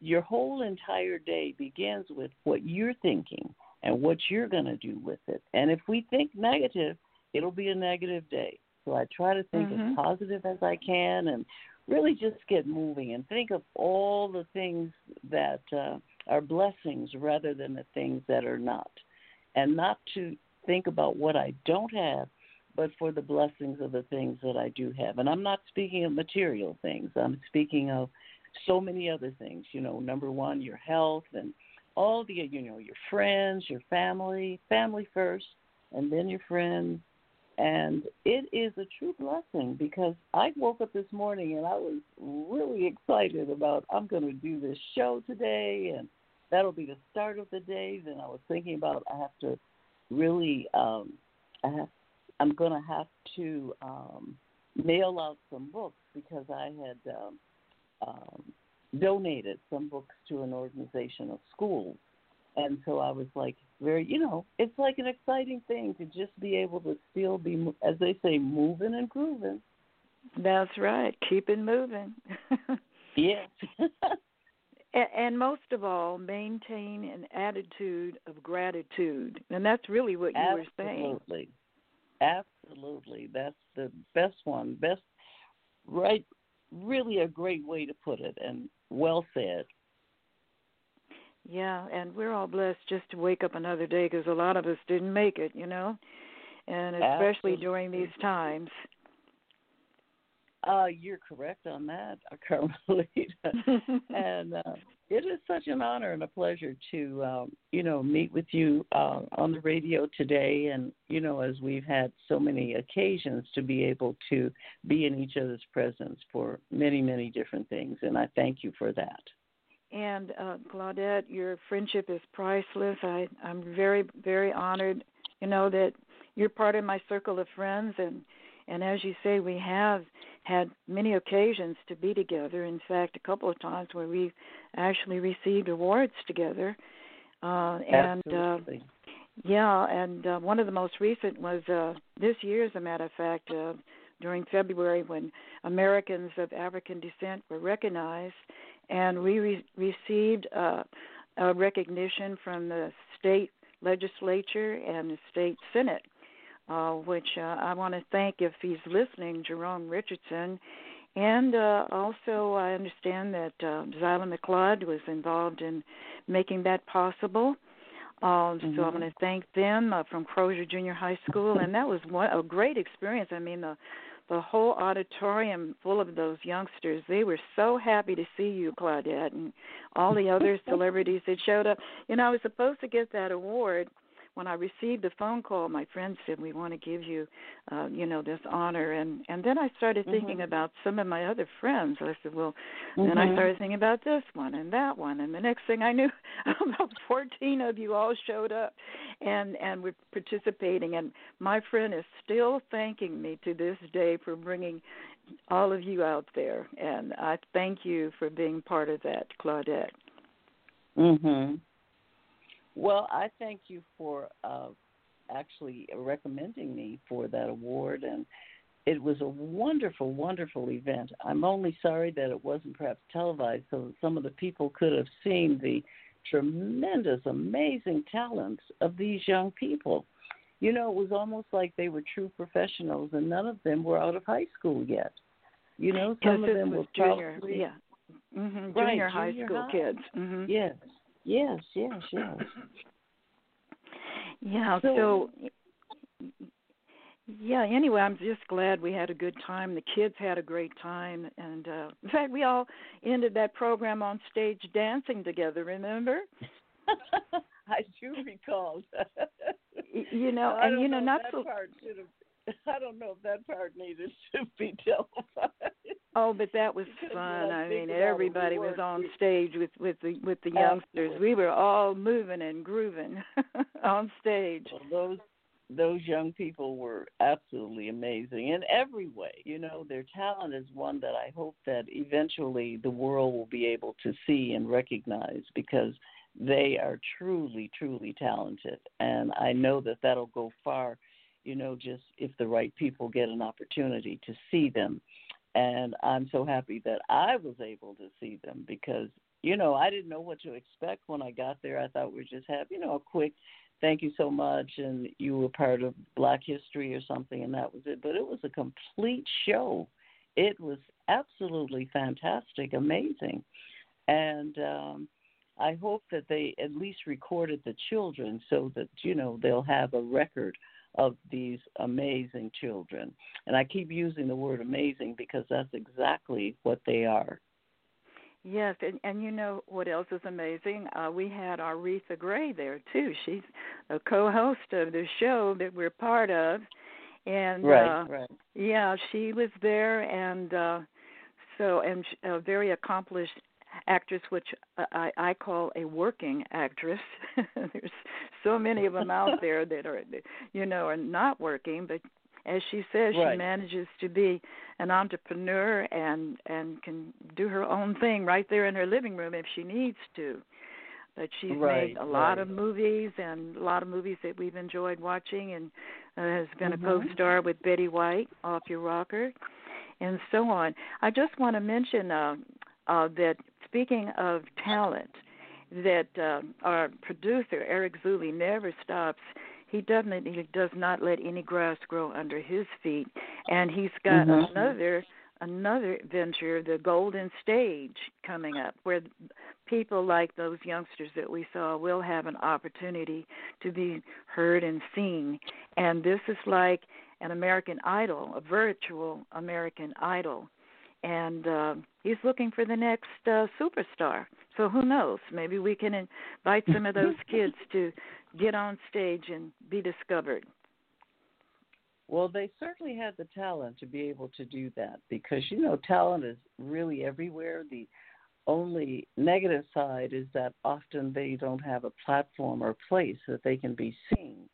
your whole entire day begins with what you're thinking and what you're going to do with it. And if we think negative, it'll be a negative day. So I try to think mm-hmm. as positive as I can and really just get moving and think of all the things that uh, are blessings rather than the things that are not. And not to think about what I don't have, but for the blessings of the things that I do have. And I'm not speaking of material things, I'm speaking of so many other things. You know, number one, your health and all the, you know, your friends, your family, family first, and then your friends, and it is a true blessing because I woke up this morning and I was really excited about I'm going to do this show today and that'll be the start of the day. Then I was thinking about I have to really um I have I'm going to have to um mail out some books because I had um, um donated some books to an organization of schools and so I was like very, you know, it's like an exciting thing to just be able to still be, as they say, moving and grooving. That's right. Keep it moving. yes. and, and most of all, maintain an attitude of gratitude, and that's really what you Absolutely. were saying. Absolutely. Absolutely. That's the best one. Best, right? Really a great way to put it, and well said. Yeah, and we're all blessed just to wake up another day because a lot of us didn't make it, you know, and especially Absolutely. during these times. Uh, you're correct on that, Carmelita. and uh, it is such an honor and a pleasure to, um, you know, meet with you uh, on the radio today. And, you know, as we've had so many occasions to be able to be in each other's presence for many, many different things. And I thank you for that. And uh, Claudette, your friendship is priceless. I I'm very very honored, you know that you're part of my circle of friends, and and as you say, we have had many occasions to be together. In fact, a couple of times where we've actually received awards together. Uh, and uh, yeah, and uh, one of the most recent was uh, this year, as a matter of fact, uh, during February when Americans of African descent were recognized, and we re- received uh, a recognition from the state legislature and the state senate uh, which uh, I want to thank if he's listening, Jerome Richardson. And uh, also, I understand that uh, Zyla McLeod was involved in making that possible. Um, mm-hmm. So I want to thank them uh, from Crozier Junior High School, and that was one, a great experience. I mean, the the whole auditorium full of those youngsters. They were so happy to see you, Claudette, and all the other celebrities that showed up. You know, I was supposed to get that award when I received the phone call, my friend said, "We want to give you, uh, you know, this honor." And and then I started thinking mm-hmm. about some of my other friends. I said, "Well," mm-hmm. then I mm-hmm. started thinking about this one and that one, and the next thing I knew, about 14 of you all showed up, and and were participating. And my friend is still thanking me to this day for bringing all of you out there, and I thank you for being part of that, Claudette. Mhm. Well, I thank you for uh, actually recommending me for that award, and it was a wonderful, wonderful event. I'm only sorry that it wasn't perhaps televised so that some of the people could have seen the tremendous, amazing talents of these young people. You know, it was almost like they were true professionals, and none of them were out of high school yet. You know, some yes, of them were junior, probably yeah, mm-hmm, right, junior high junior school high. kids. Mm-hmm. Yes, Yes, yes, yes. Yeah, So- so yeah, anyway, I'm just glad we had a good time. The kids had a great time and uh in fact we all ended that program on stage dancing together, remember? I do recall. You know, and you know, not that so part should have. I don't know if that part needed to be televised. Oh, but that was Because fun. I mean, about it, we everybody was on stage with with the with the youngsters. Absolutely. We were all moving and grooving on stage. Well, those those young people were absolutely amazing in every way. You know, their talent is one that I hope that eventually the world will be able to see and recognize because they are truly, truly talented. And I know that that'll go far, you know, just if the right people get an opportunity to see them. And I'm so happy that I was able to see them because, you know, I didn't know what to expect when I got there. I thought we'd just have, you know, a quick thank you so much and you were part of black history or something and that was it but it was a complete show it was absolutely fantastic amazing and um i hope that they at least recorded the children so that you know they'll have a record of these amazing children and i keep using the word amazing because that's exactly what they are Yes, and and you know what else is amazing? Uh we had Reatha Grey there too. She's a co-host of the show that we're part of. And right uh right yeah, she was there and uh so and a very accomplished actress which I I call a working actress. There's so many of them out there that are you know are not working, but as she says, Right. she manages to be an entrepreneur and and can do her own thing right there in her living room if she needs to. But she's Right, made a lot right. of movies and a lot of movies that we've enjoyed watching, and uh, has been Mhm. a co-star with Betty White, Off Your Rocker, and so on. I just want to mention uh, uh, that speaking of talent, that uh, our producer Eric Zuley never stops. He definitely does not let any grass grow under his feet, and he's got Mhm. another another venture, the Golden Stage, coming up, where people like those youngsters that we saw will have an opportunity to be heard and seen. And this is like an American Idol, a virtual American Idol. And uh, he's looking for the next uh, superstar. So who knows? Maybe we can invite some of those kids to get on stage and be discovered. Well, they certainly had the talent to be able to do that because you know talent is really everywhere. The only negative side is that often they don't have a platform or place that they can be seen.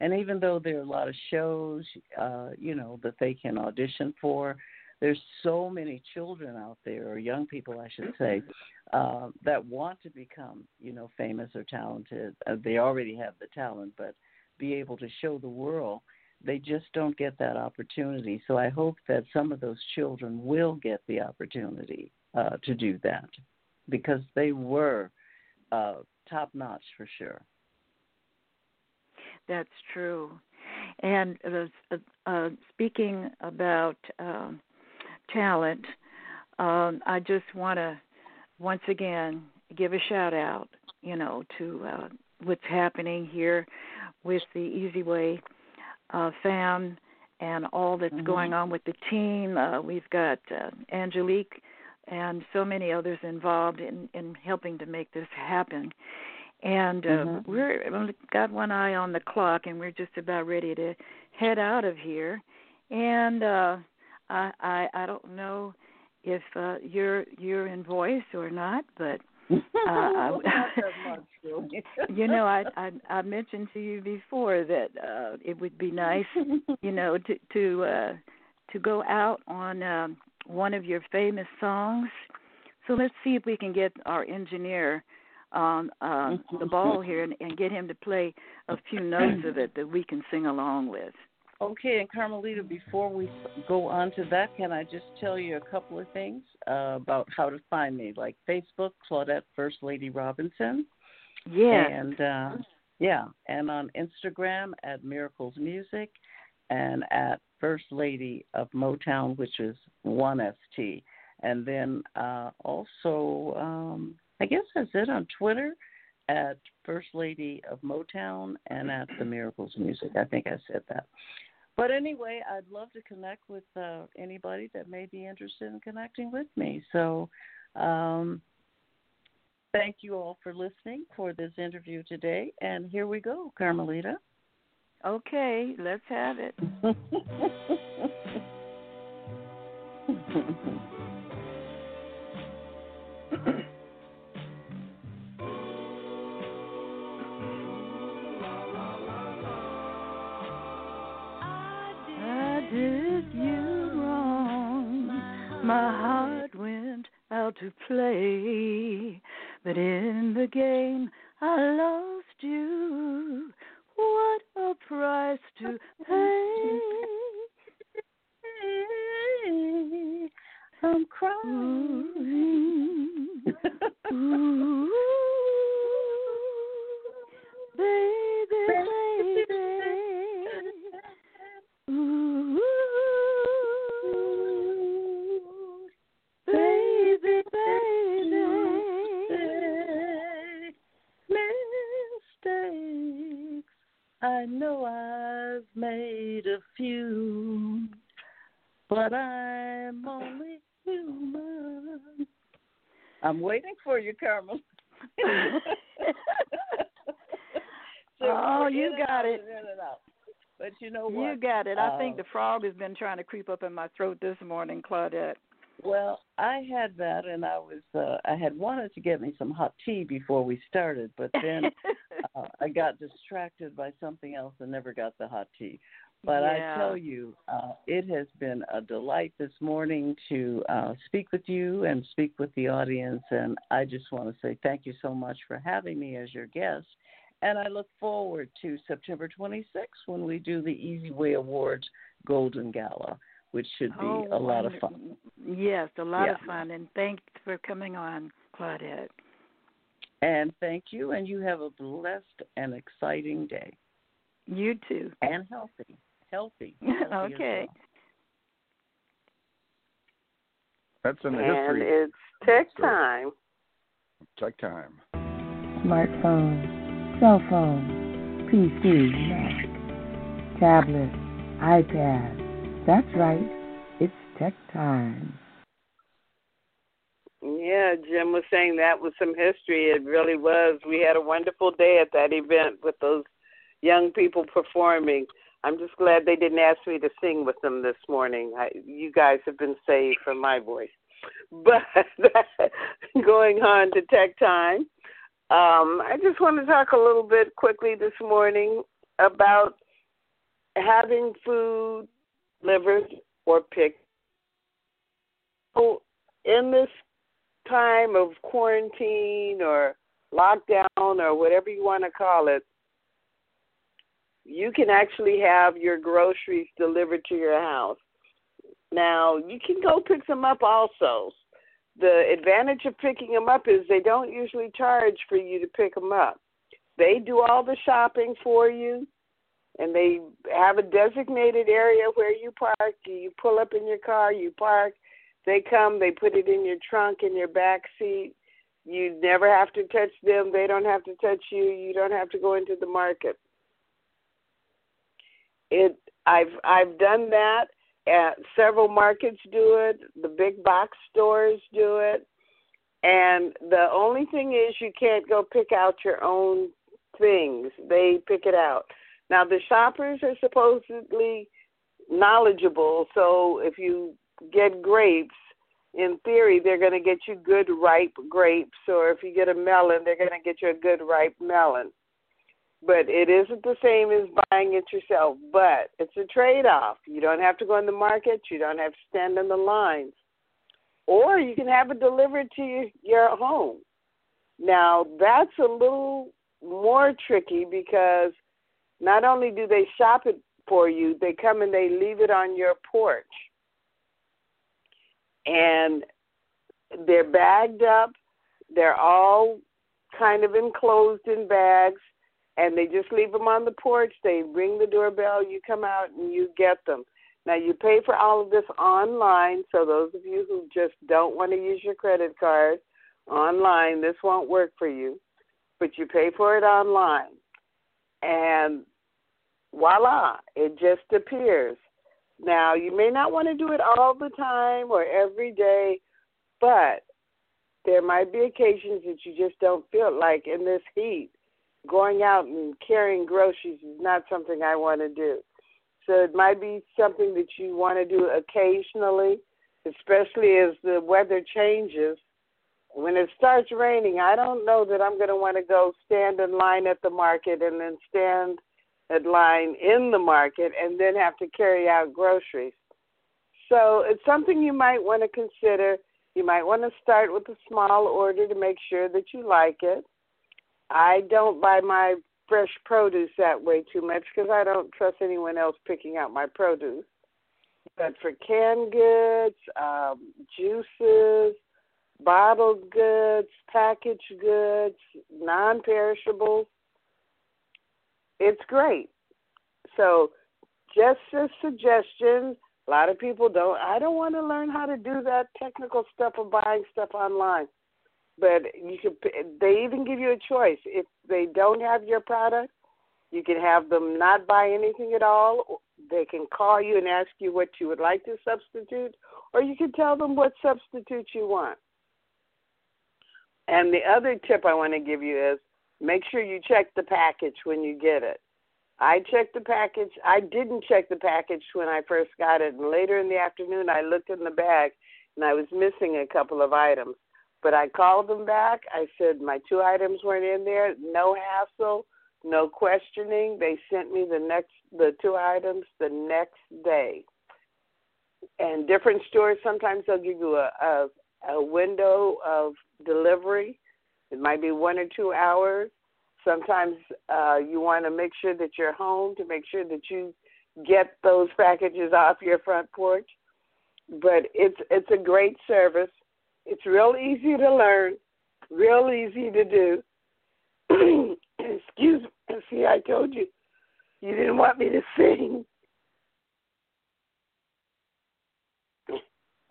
And even though there are a lot of shows, uh, you know, that they can audition for, there's so many children out there, or young people, I should say, uh, that want to become, you know, famous or talented. Uh, they already have the talent, but be able to show the world, they just don't get that opportunity. So I hope that some of those children will get the opportunity uh, to do that because they were uh, top notch for sure. That's true. And uh, uh, speaking about um, talent, um, I just want to once again give a shout out, you know, to uh, what's happening here with the eZWay uh, fam and all that's mm-hmm. going on with the team. Uh, we've got uh, Angelique and so many others involved in in helping to make this happen. And uh, mm-hmm. we're got one eye on the clock, and we're just about ready to head out of here. And uh, I, I I don't know if uh, you're you're in voice or not, but uh, I, you know, I, I I mentioned to you before that uh, it would be nice, you know, to to uh, to go out on um, one of your famous songs. So let's see if we can get our engineer on uh, the ball here and, and get him to play a few notes of it that we can sing along with. Okay, and Carmelita, before we go on to that, can I just tell you a couple of things uh, about how to find me? Like Facebook, Claudette First Lady Robinson. Yeah. And uh, yeah, and on Instagram at Miracles Music, and at First Lady of Motown, which is one ST, and then uh, also um, I guess that's it on Twitter at First Lady of Motown and at the Miracles Music. I think I said that. But anyway, I'd love to connect with uh, anybody that may be interested in connecting with me. So, um, thank you all for listening for this interview today. And here we go, Carmelita. Okay, let's have it. My heart went out to play, but in the game I lost you. What a price to pay. I'm crying. Ooh. Ooh. Baby, baby. I know I've made a few, but I'm only human. I'm waiting for you, Carmen. so oh, you got it. But you know what? You got it. I think uh, the frog has been trying to creep up in my throat this morning, Claudette. Well, I had that, and I was uh, I had wanted to get me some hot tea before we started, but then uh, I got distracted by something else and never got the hot tea. But yeah. I tell you, uh, it has been a delight this morning to uh, speak with you and speak with the audience, and I just want to say thank you so much for having me as your guest. And I look forward to September 26th when we do the eZWay Awards Golden Gala which should be oh, a lot of fun. Yes, a lot yeah. of fun. And thanks for coming on, Claudette. And thank you, and you have a blessed and exciting day. You too. And healthy. Healthy. healthy okay. That's in the and history. it's tech time. Tech time. Smartphone, cell phone, PC, Mac, tablet, iPad that's right. It's tech time. Yeah, Jim was saying that was some history. It really was. We had a wonderful day at that event with those young people performing. I'm just glad they didn't ask me to sing with them this morning. I, you guys have been saved from my voice. But going on to tech time, um, I just want to talk a little bit quickly this morning about having food delivered or picked. So in this time of quarantine or lockdown or whatever you want to call it, you can actually have your groceries delivered to your house. Now, you can go pick them up also. The advantage of picking them up is they don't usually charge for you to pick them up. They do all the shopping for you, and they have a designated area where you park. You pull up in your car, you park. They come, they put it in your trunk, in your back seat. You never have to touch them. They don't have to touch you. You don't have to go into the market. It I've I've done that. At several markets do it. The big box stores do it. And the only thing is you can't go pick out your own things. They pick it out. Now the shoppers are supposedly knowledgeable, so if you get grapes, in theory they're going to get you good ripe grapes, or if you get a melon, they're going to get you a good ripe melon but it isn't the same as buying it yourself. But it's a trade off. You don't have to go in the market, you don't have to stand in the lines. Or you can have it delivered to your, your home. Now, that's a little more tricky because not only do they shop it for you, they come and they leave it on your porch. And they're bagged up, they're all kind of enclosed in bags and they just leave them on the porch. They ring the doorbell, you come out and you get them. Now you pay for all of this online, so those of you who just don't want to use your credit card online, this won't work for you. But you pay for it online. And voila, it just appears. Now, you may not want to do it all the time or every day, but there might be occasions that you just don't feel like in this heat going out and carrying groceries is not something I want to do. So it might be something that you want to do occasionally, especially as the weather changes. When it starts raining, I don't know that I'm going to want to go stand in line at the market and then stand line in the market and then have to carry out groceries. So it's something you might want to consider. You might want to start with a small order to make sure that you like it I don't buy my fresh produce that way too much because I don't trust anyone else picking out my produce. But for canned goods, um, juices, bottled goods, packaged goods, non perishables, it's great. So, just a suggestion. A lot of people don't. I don't want to learn how to do that technical stuff of buying stuff online but you can. They even give you a choice. If they don't have your product, you can have them not buy anything at all. They can call you and ask you what you would like to substitute, or you can tell them what substitute you want. And the other tip I want to give you is make sure you check the package when you get it. I checked the package. I didn't check the package when I first got it, and later in the afternoon I looked in the bag and I was missing a couple of items. But I called them back. I said my two items weren't in there. No hassle, no questioning. They sent me the next the two items the next day. And different stores sometimes they'll give you a, a a window of delivery. It might be one or two hours. Sometimes uh, you want to make sure that you're home to make sure that you get those packages off your front porch. But it's it's a great service. It's real easy to learn, real easy to do. Excuse me. See, I told you you didn't want me to sing.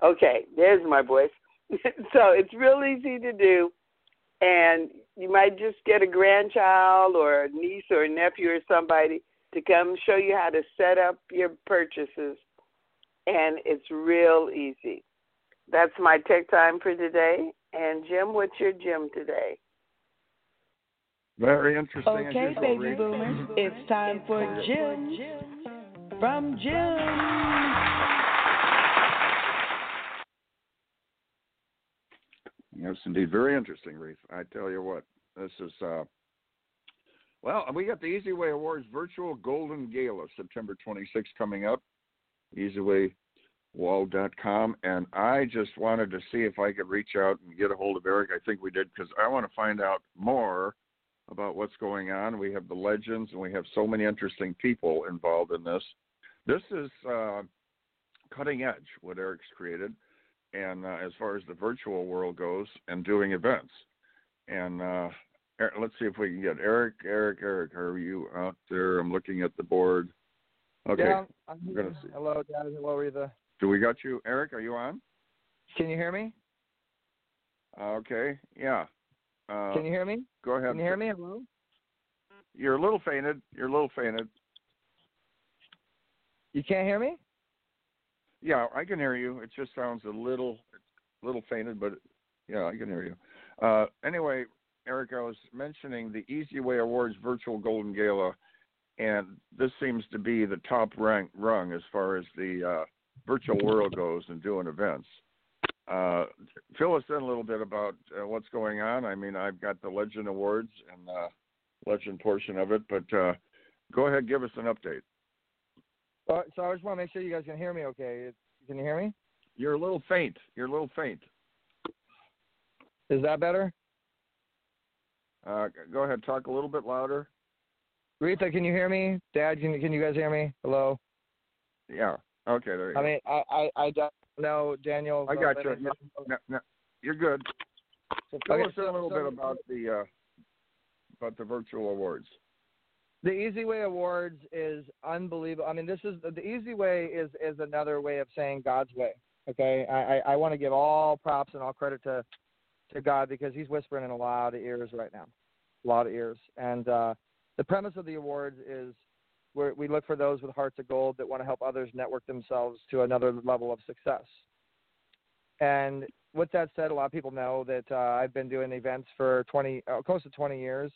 Okay, there's my voice. so it's real easy to do, and you might just get a grandchild or a niece or a nephew or somebody to come show you how to set up your purchases, and it's real easy. That's my tech time for today. And Jim, what's your Jim today? Very interesting. Okay, baby boomers, it's time for Jim from Jim. Yes, indeed. Very interesting, Reef. I tell you what, this is. uh Well, we got the eZWay Awards virtual Golden Gala September 26th coming up. eZWayWall.com, and I just wanted to see if I could reach out and get a hold of Eric. I think we did because I want to find out more about what's going on. We have the legends, and we have so many interesting people involved in this. This is uh, cutting edge what Eric's created, and uh, as far as the virtual world goes, and doing events. And uh, let's see if we can get Eric. Eric, Eric, are you out there? I'm looking at the board. Okay, yeah, I'm we're gonna see. Hello, Dad. Hello, Rita. Do we got you, Eric? Are you on? Can you hear me? Okay, yeah. Uh, Can you hear me? Go ahead. Can you hear me? Hello. You're a little fainted. You're a little fainted. You can't hear me? Yeah, I can hear you. It just sounds a little, little fainted, but yeah, I can hear you. Uh, anyway, Eric, I was mentioning the eZWay Awards virtual Golden Gala, and this seems to be the top rank rung as far as the uh, virtual world goes and doing events. Uh, fill us in a little bit about uh, what's going on. I mean, I've got the Legend Awards and uh, Legend portion of it, but uh, go ahead, give us an update. So I just want to make sure you guys can hear me. Okay, can you hear me? You're a little faint. You're a little faint. Is that better? Uh, go ahead, talk a little bit louder. Rita, can you hear me? Dad, can can you guys hear me? Hello. Yeah. Okay. There you I go. mean, I I, I don't know Daniel. I got you. No, no, no, you're good. So tell Okay, us a little so- bit about the uh, about the virtual awards. The eZWay Awards is unbelievable. I mean, this is the Easy Way is is another way of saying God's way. Okay, I I, I want to give all props and all credit to to God because He's whispering in a lot of ears right now, a lot of ears. And uh, the premise of the awards is we look for those with hearts of gold that want to help others network themselves to another level of success. And with that said, a lot of people know that uh, I've been doing events for 20, uh, close to 20 years,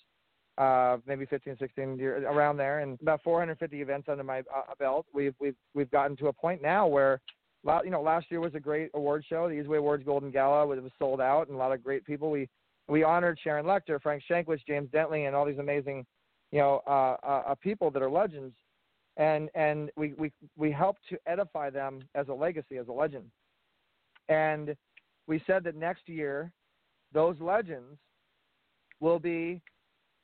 uh, maybe 15, 16 years around there, and about 450 events under my uh, belt. We've we've we've gotten to a point now where, you know, last year was a great award show. The eZWay Awards Golden Gala it was sold out, and a lot of great people. We we honored Sharon Lechter, Frank Shankwitz, James Dentley, and all these amazing, you know, uh, uh, uh, people that are legends, and and we we we help to edify them as a legacy, as a legend. And we said that next year, those legends will be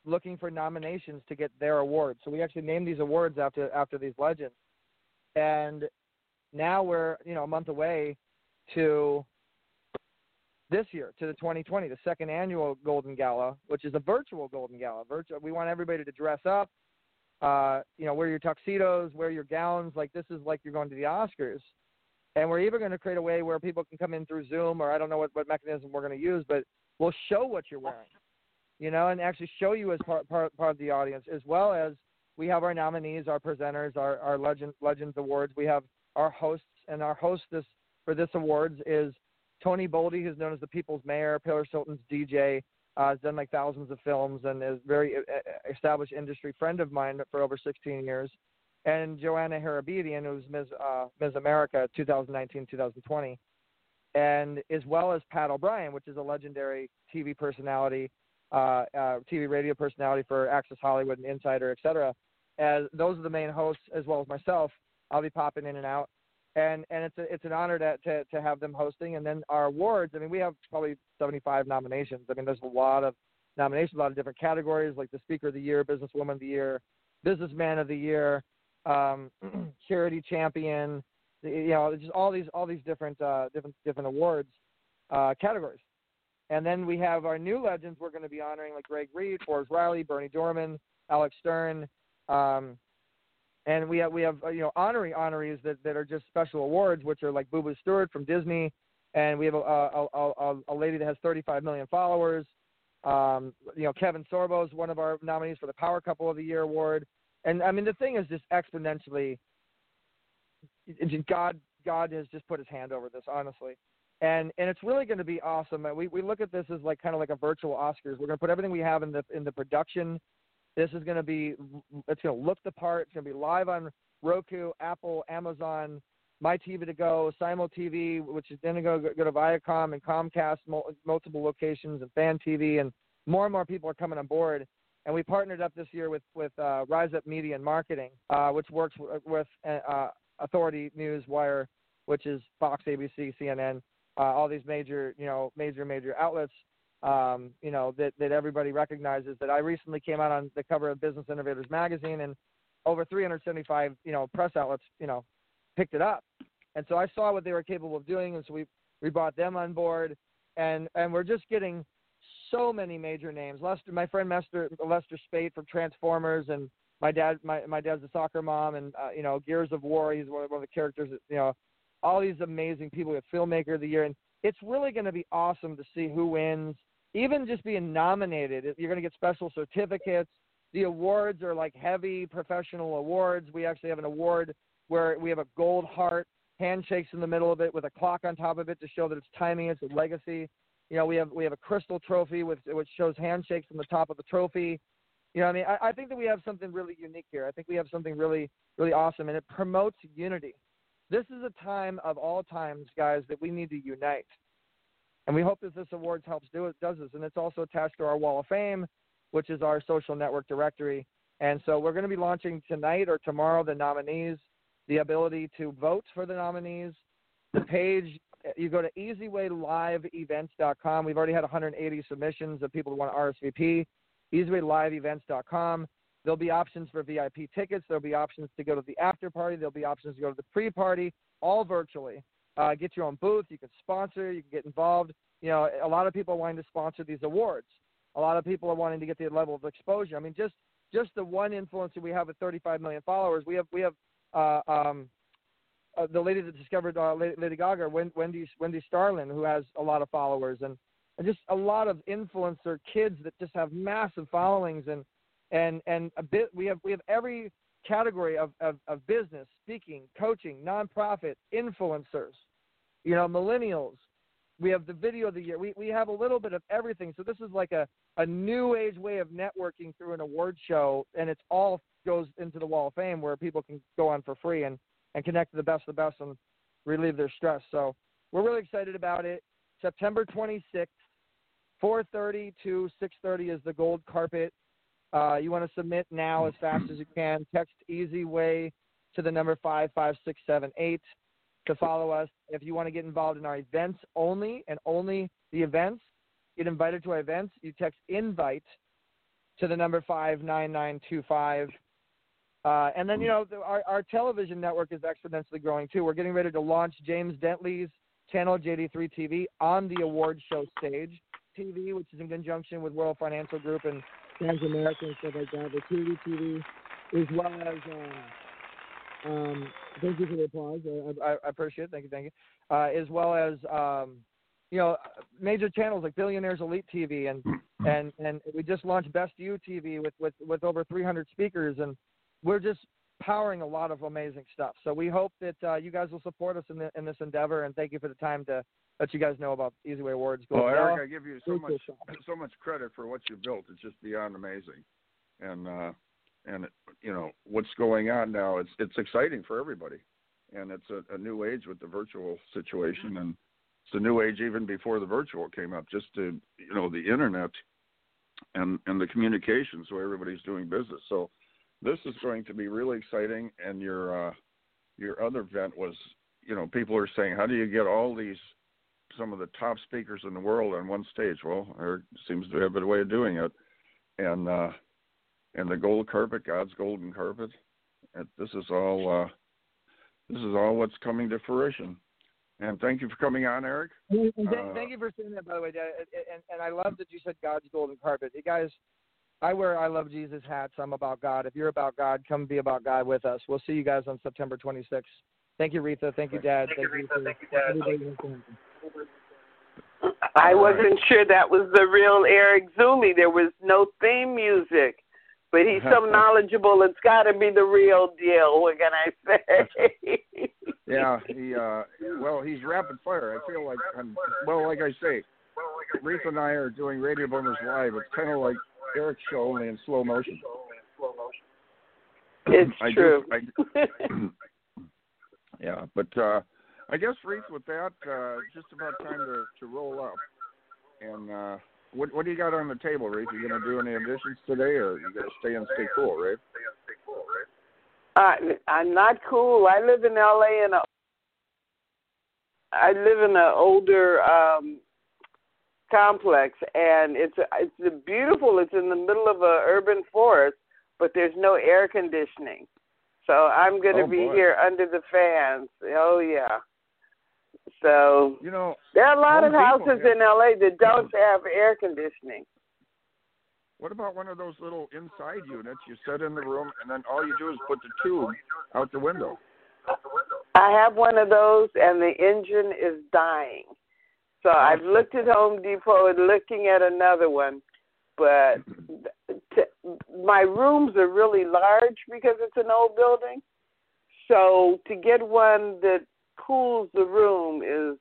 looking for nominations to get their awards. So we actually named these awards after after these legends. And now we're you know a month away to this year to the 2020, the second annual Golden Gala, which is a virtual Golden Gala. Virtual. We want everybody to dress up. Uh, you know, wear your tuxedos, wear your gowns. Like this is like you're going to the Oscars. And we're even going to create a way where people can come in through Zoom, or I don't know what, what mechanism we're going to use, but we'll show what you're wearing, you know, and actually show you as part, part, part of the audience, as well as we have our nominees, our presenters, our, our Legend, Legends Awards. We have our hosts, and our hostess for this awards is Tony Boldy, who's known as the People's Mayor, Paris Hilton's DJ, uh, has done like thousands of films, and is very established industry friend of mine for over 16 years and Joanna Harabedian, who's Ms. Uh, Ms. America 2019-2020, and as well as Pat O'Brien, which is a legendary TV personality, uh, uh, TV radio personality for Access Hollywood and Insider, et cetera. As those are the main hosts, as well as myself. I'll be popping in and out, and and it's a, it's an honor to, to to have them hosting. And then our awards. I mean, we have probably 75 nominations. I mean, there's a lot of nominations, a lot of different categories, like the Speaker of the Year, Businesswoman of the Year, Businessman of the Year um, charity champion, you know, just all these all these different uh, different different awards uh, categories. And then we have our new legends we're going to be honoring like Greg Reid, Forrest Riley, Bernie Dorman, Alex Stern, um, and we have we have uh, you know honorary honorees that, that are just special awards, which are like Boo Boo Stewart from Disney, and we have a a, a, a lady that has 35 million followers. Um, you know, Kevin Sorbo is one of our nominees for the Power Couple of the Year award and I mean the thing is just exponentially. God, God has just put His hand over this, honestly, and and it's really going to be awesome. And we we look at this as like kind of like a virtual Oscars. We're going to put everything we have in the in the production. This is going to be it's going to look the part. It's going to be live on Roku, Apple, Amazon, My TV to go, Simul TV, which is then going to go to Viacom and Comcast, multiple locations, and Fan TV, and more and more people are coming on board. And we partnered up this year with with uh, Rise Up Media and Marketing, uh, which works with, with uh, Authority News Wire, which is Fox, ABC, CNN, uh, all these major you know major major outlets. Um, you know that that everybody recognizes. That I recently came out on the cover of Business Innovators magazine, and over 375 you know press outlets you know picked it up. And so I saw what they were capable of doing, and so we we brought them on board, and and we're just getting so many major names. Lester, my friend Lester Lester Speight from Transformers, and my dad my my dad's a soccer mom, and uh, you know Gears of War. He's one of, one of the characters. You know, all these amazing people. with filmmaker of the year, and it's really going to be awesome to see who wins. Even just being nominated, you're going to get special certificates. The awards are like heavy professional awards. We actually have an award where we have a gold heart, handshakes in the middle of it with a clock on top of it to show that it's timing, it's a legacy. You know, we have we have a crystal trophy with which shows handshakes on the top of the trophy. You know, I mean, I, I think that we have something really unique here. I think we have something really really awesome, and it promotes unity. This is a time of all times, guys, that we need to unite. And we hope that this awards helps do it, does this. And it's also attached to our Wall of Fame, which is our social network directory. And so we're going to be launching tonight or tomorrow the nominees the ability to vote for the nominees. The page, you go to easywayliveevents.com. We've already had 180 submissions of people who want to RSVP. Easywayliveevents.com. There'll be options for VIP tickets. There'll be options to go to the after party. There'll be options to go to the pre party, all virtually. Uh, get your own booth. You can sponsor. You can get involved. You know, a lot of people are wanting to sponsor these awards. A lot of people are wanting to get the level of exposure. I mean, just just the one influencer we have with 35 million followers. We have we have uh, um, uh, the lady that discovered uh, Lady Gaga, Wendy Wendy Starland, who has a lot of followers, and, and just a lot of influencer kids that just have massive followings, and and and a bit we have we have every category of, of, of business, speaking, coaching, nonprofit, influencers, you know, millennials. We have the video of the year. We we have a little bit of everything. So this is like a, a new age way of networking through an award show, and it's all goes into the Wall of Fame where people can go on for free and, and connect to the best of the best and relieve their stress. So we're really excited about it. September 26th, 4:30 to 6:30 is the gold carpet. Uh, you want to submit now as fast as you can. Text eZWay to the number five five six seven eight to follow us. If you want to get involved in our events only and only the events, get invited to our events. You text invite to the number five nine nine two five. Uh, and then, you know, our, our television network is exponentially growing too. We're getting ready to launch James Dentley's channel, JD3 TV, on the award show stage TV, which is in conjunction with World Financial Group and Transamerica and stuff like that. The TV TV, as well as, uh, um, thank you for the applause. I, I, I appreciate it. Thank you, thank you. Uh, as well as, um, you know, major channels like Billionaires Elite TV, and and and we just launched Best You TV with with with over 300 speakers and we're just powering a lot of amazing stuff. So we hope that uh, you guys will support us in, the, in this endeavor, and thank you for the time to let you guys know about eZWay Awards. Well, Eric, I give you so much so much credit for what you built. It's just beyond amazing, and uh, and you know what's going on now. It's it's exciting for everybody, and it's a, a new age with the virtual situation, and it's a new age even before the virtual came up. Just to you know the internet and and the communication, so everybody's doing business. So this is going to be really exciting. And your uh, your other event was, you know, people are saying, how do you get all these some of the top speakers in the world on one stage? Well, there seems to have a way of doing it, and uh, and the gold carpet, God's golden carpet. And this is all uh, this is all what's coming to fruition. And thank you for coming on, Eric. Thank, uh, thank you for saying that, by the way, Dad. And, and I love that you said God's golden carpet. You guys, I wear I love Jesus hats. I'm about God. If you're about God, come be about God with us. We'll see you guys on September 26th. Thank you, Reatha. Thank you, Dad. Thank, Thank you, Reatha. Thank you, Dad. I wasn't sure that was the real Eric Zuley. There was no theme music, but he's so knowledgeable. It's got to be the real deal. What can I say? yeah, he. uh Well, he's rapid fire. I feel like, I'm, well, like I say, Reatha and I are doing Radio Boomers live. It's kind of like Eric's show only in slow motion. It's I true. I, yeah. But uh, I guess Reese, with that, uh, just about time to to roll up. And uh, what what do you got on the table, Reese? You gonna do any additions today, or you gonna stay and stay cool, right? Uh, I'm not cool. I live in LA in a I live in an older um complex and it's it's a beautiful it's in the middle of a urban forest but there's no air conditioning. So I'm going to Oh, be boy. here under the fans. Oh yeah. So You know, there are a lot of houses has- in LA that don't have air conditioning. what about one of those little inside units you set in the room, and then all you do is put the tube out the window? I have one of those, and the engine is dying. So I've looked at Home Depot and looking at another one, but t- my rooms are really large because it's an old building. So to get one that cools the room is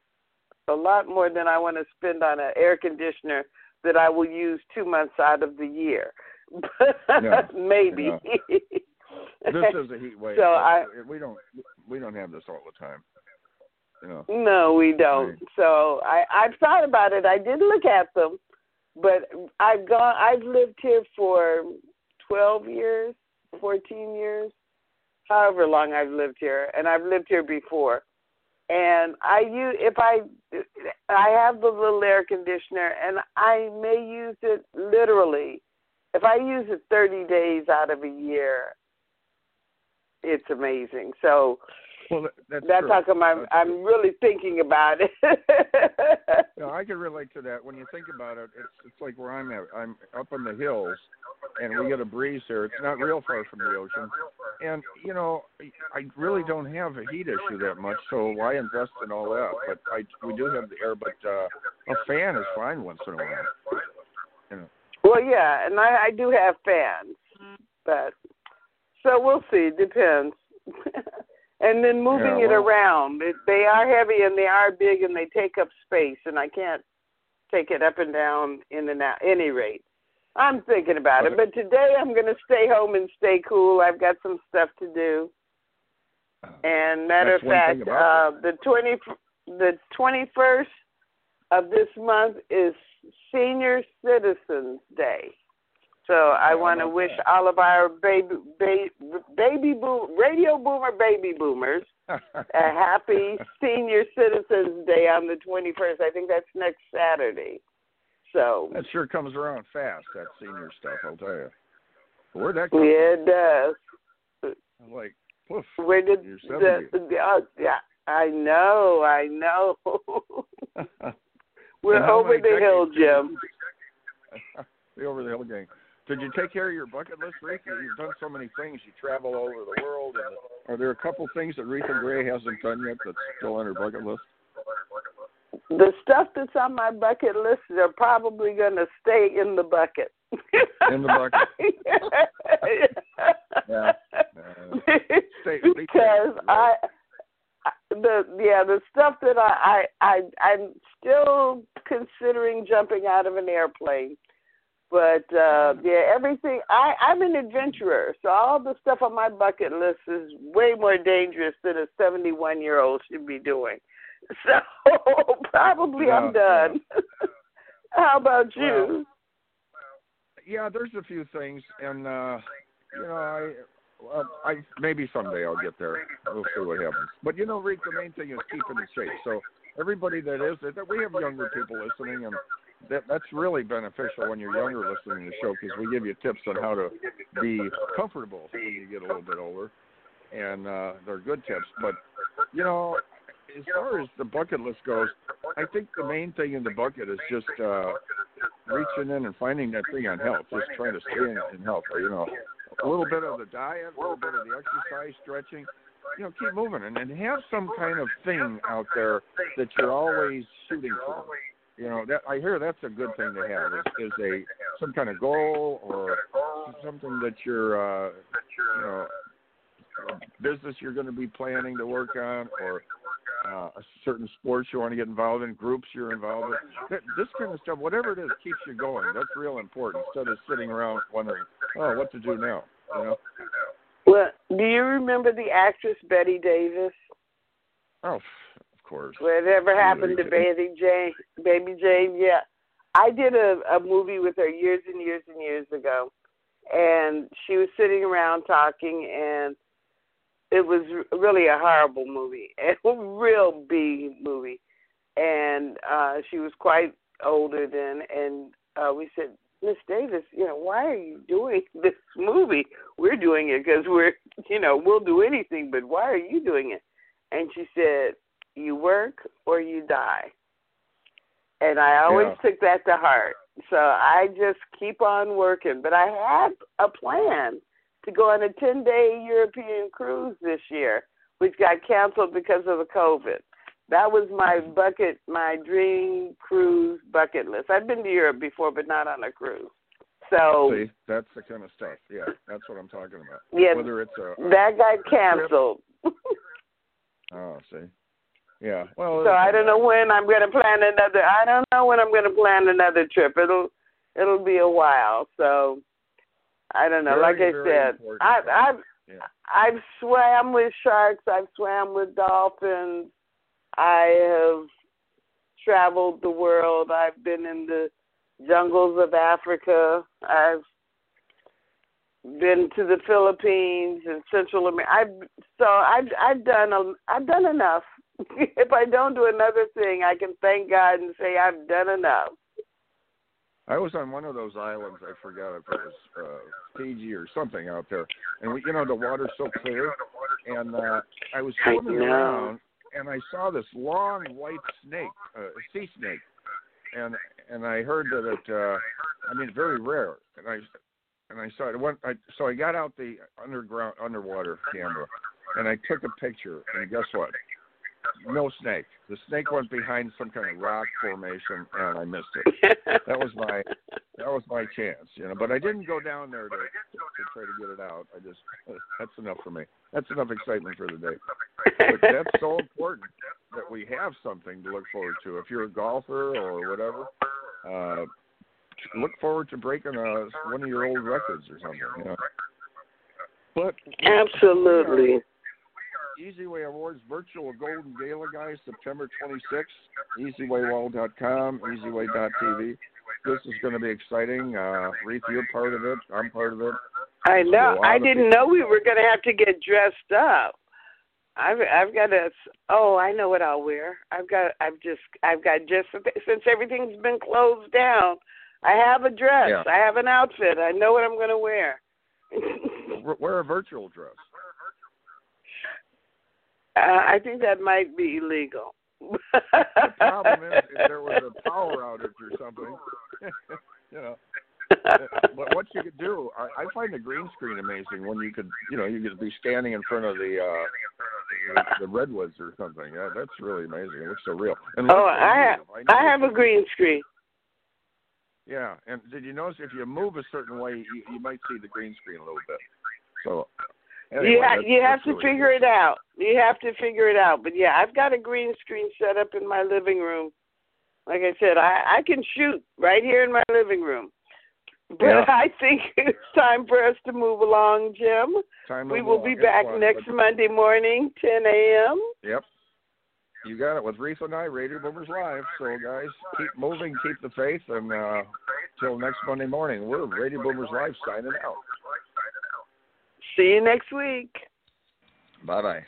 a lot more than I want to spend on an air conditioner that I will use two months out of the year. Yeah, Maybe. This is a heat wave. So I- we don't we don't have this all the time. Know. No, we don't. Right. So I I've thought about it. I did look at them, but I've gone. I've lived here for twelve years, fourteen years, however long I've lived here, and I've lived here before. And I use if I I have the little air conditioner, and I may use it literally. If I use it thirty days out of a year, it's amazing. So Well, that's that's true. how come I'm That's I'm really thinking about it. No, I can relate to that. When you think about it, it's it's like where I'm at. I'm up in the hills, and we get a breeze here. It's not real far from the ocean, and you know, I really don't have a heat issue that much. So why invest in all that? But I we do have the air, but uh, a fan is fine once in a while. You know. well, yeah, and I, I do have fans, but so we'll see. Depends. and then moving Yeah, it around. It, they are heavy and they are big and they take up space, and I can't take it up and down in and out. Any rate, I'm thinking about it. But today I'm going to stay home and stay cool. I've got some stuff to do. And matter of fact, uh, the twenty the twenty first of this month is Senior Citizens Day. So I want to wish that? all of our baby baby baby boom radio boomer baby boomers a happy Senior Citizens Day on the twenty first. I think that's next Saturday. So that sure comes around fast. That senior stuff, I'll tell you. Where'd that come yeah, it does. from? Like, poof. Where did the, 70. the uh, yeah? I know, I know. We're over the hill, decades did you- Jim. the over the hill gang. Did you take care of your bucket list, Rick? You've done so many things. You travel all over the world. And are there a couple things that Reatha Grey hasn't done yet that's still on her bucket list? The stuff that's on my bucket list are probably going to stay in the bucket. In the bucket. Yeah. Stay- because I, I the yeah the stuff that I I I I'm still considering jumping out of an airplane. But uh yeah, everything I I'm an adventurer, so all the stuff on my bucket list is way more dangerous than a 71 year old should be doing. So probably I'm Yeah, done. How about you? yeah, there's a few things, and uh, you know, I, well, I maybe someday I'll get there. We'll see what happens. But you know, Rick, the main thing is keeping in shape. So everybody that is, that we have younger people listening, and that that's really beneficial when you're younger listening to the show because we give you tips on how to be comfortable when you get a little bit older, and uh, they're good tips. But you know, as far as the bucket list goes, I think the main thing in the bucket is just uh, reaching in and finding that thing on health, just trying to stay in, in health. You know, a little bit of the diet, a little bit of the exercise, stretching. You know, keep moving and, and have some kind of thing out there that you're always shooting for. You know, that I hear that's a good thing to have is, is a some kind of goal or something that you're uh, you know a business you're going to be planning to work on or uh, a certain sports you want to get involved in, groups you're involved in. Th- This kind of stuff, whatever it is, keeps you going. That's real important instead of sitting around wondering, oh, what to do now. You know? Well, do you remember the actress Bette Davis? Oh, course. Whatever happened to Baby Jane? Baby Jane, yeah. I did a, a movie with her years and years and years ago, and she was sitting around talking, and it was really a horrible movie, a real B movie, and uh she was quite older then, and uh we said, Miss Davis, you know, why are you doing this movie? We're doing it because we're, you know, we'll do anything, but why are you doing it? And she said, you work or you die. And I always Yeah. took that to heart. So I just keep on working. But I had a plan to go on a 10 day European cruise this year, which got canceled because of the COVID. That was my bucket, my dream cruise bucket list. I've been to Europe before, but not on a cruise. So See, that's the kind of stuff. Yeah, that's what I'm talking about. Yeah, Whether it's a that got canceled. oh, see, yeah. Well, So I don't know when I'm going to plan another. I don't know when I'm going to plan another trip. It'll it'll be a while. So I don't know. Very, like I said, important. I've I've Yeah. I've swam with sharks. I've swam with dolphins. I have traveled the world. I've been in the jungles of Africa. I've been to the Philippines and Central America. I've so I've I've done a, I've done enough. if I don't do another thing, I can thank God and say I've done enough. I was on one of those islands. I forgot if it was uh, Fiji or something out there, and we, you know the water's so clear, and uh, I was swimming around, and I saw this long white snake, uh, a sea snake, and and I heard that it, uh, I mean, very rare, and I and I saw it. Went, I, so I got out the underground underwater camera, and I took a picture, and guess what? No snake. The snake went behind some kind of rock formation, and I missed it. That was my that was my chance, you know. But I didn't go down there to to try to get it out. I just that's enough for me. That's enough excitement for the day. But that's so important that we have something to look forward to. If you're a golfer or whatever, uh, look forward to breaking a, one of your old records or something. You know. But Absolutely. eZWay Awards virtual Golden Gala, guys, September 26th. eZWayWall.com, EasyWay.tv. This is going to be exciting. Uh, Reef, you're part of it. I'm part of it. I know. I didn't know we were going to have to get dressed up. I've I've got a oh I know what I'll wear. I've got I've just I've got just since everything's been closed down. I have a dress. Yeah. I have an outfit. I know what I'm going to wear. Wear- Wear a virtual dress. Uh, I think that might be illegal. The problem is if there was a power outage or something, you know. But what you could do, I, I find the green screen amazing when you could, you know, you could be standing in front of the uh the, the redwoods or something. Yeah, that's really amazing. It looks so real. And oh, I have know I have a green screen. Yeah, and did you notice if you move a certain way, you, you might see the green screen a little bit. So anyway, you ha- you have to really figure it out. You have to figure it out. But yeah, I've got a green screen set up in my living room. Like I said, I I can shoot right here in my living room. But Yeah. I think it's time for us to move along, Jim. Time we will along. be back next but- Monday morning, 10 a.m. Yep. You got it with Reese and I, Radio Boomers Live. So guys, keep moving, keep the faith, and uh till next Monday morning, we're Radio Boomers Live signing out. See you next week. Bye bye.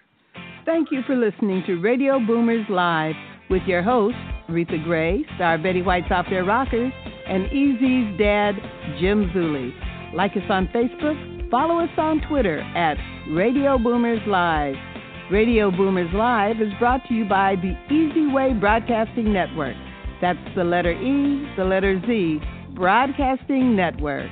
Thank you for listening to Radio Boomers Live with your hosts, Reatha Grey, Star Betty White's Off Their Rockers, and Easy's dad, Jim Zuley. Like us on Facebook, follow us on Twitter at Radio Boomers Live. Radio Boomers Live is brought to you by the eZWay Broadcasting Network. That's the letter E, the letter Z, Broadcasting Network.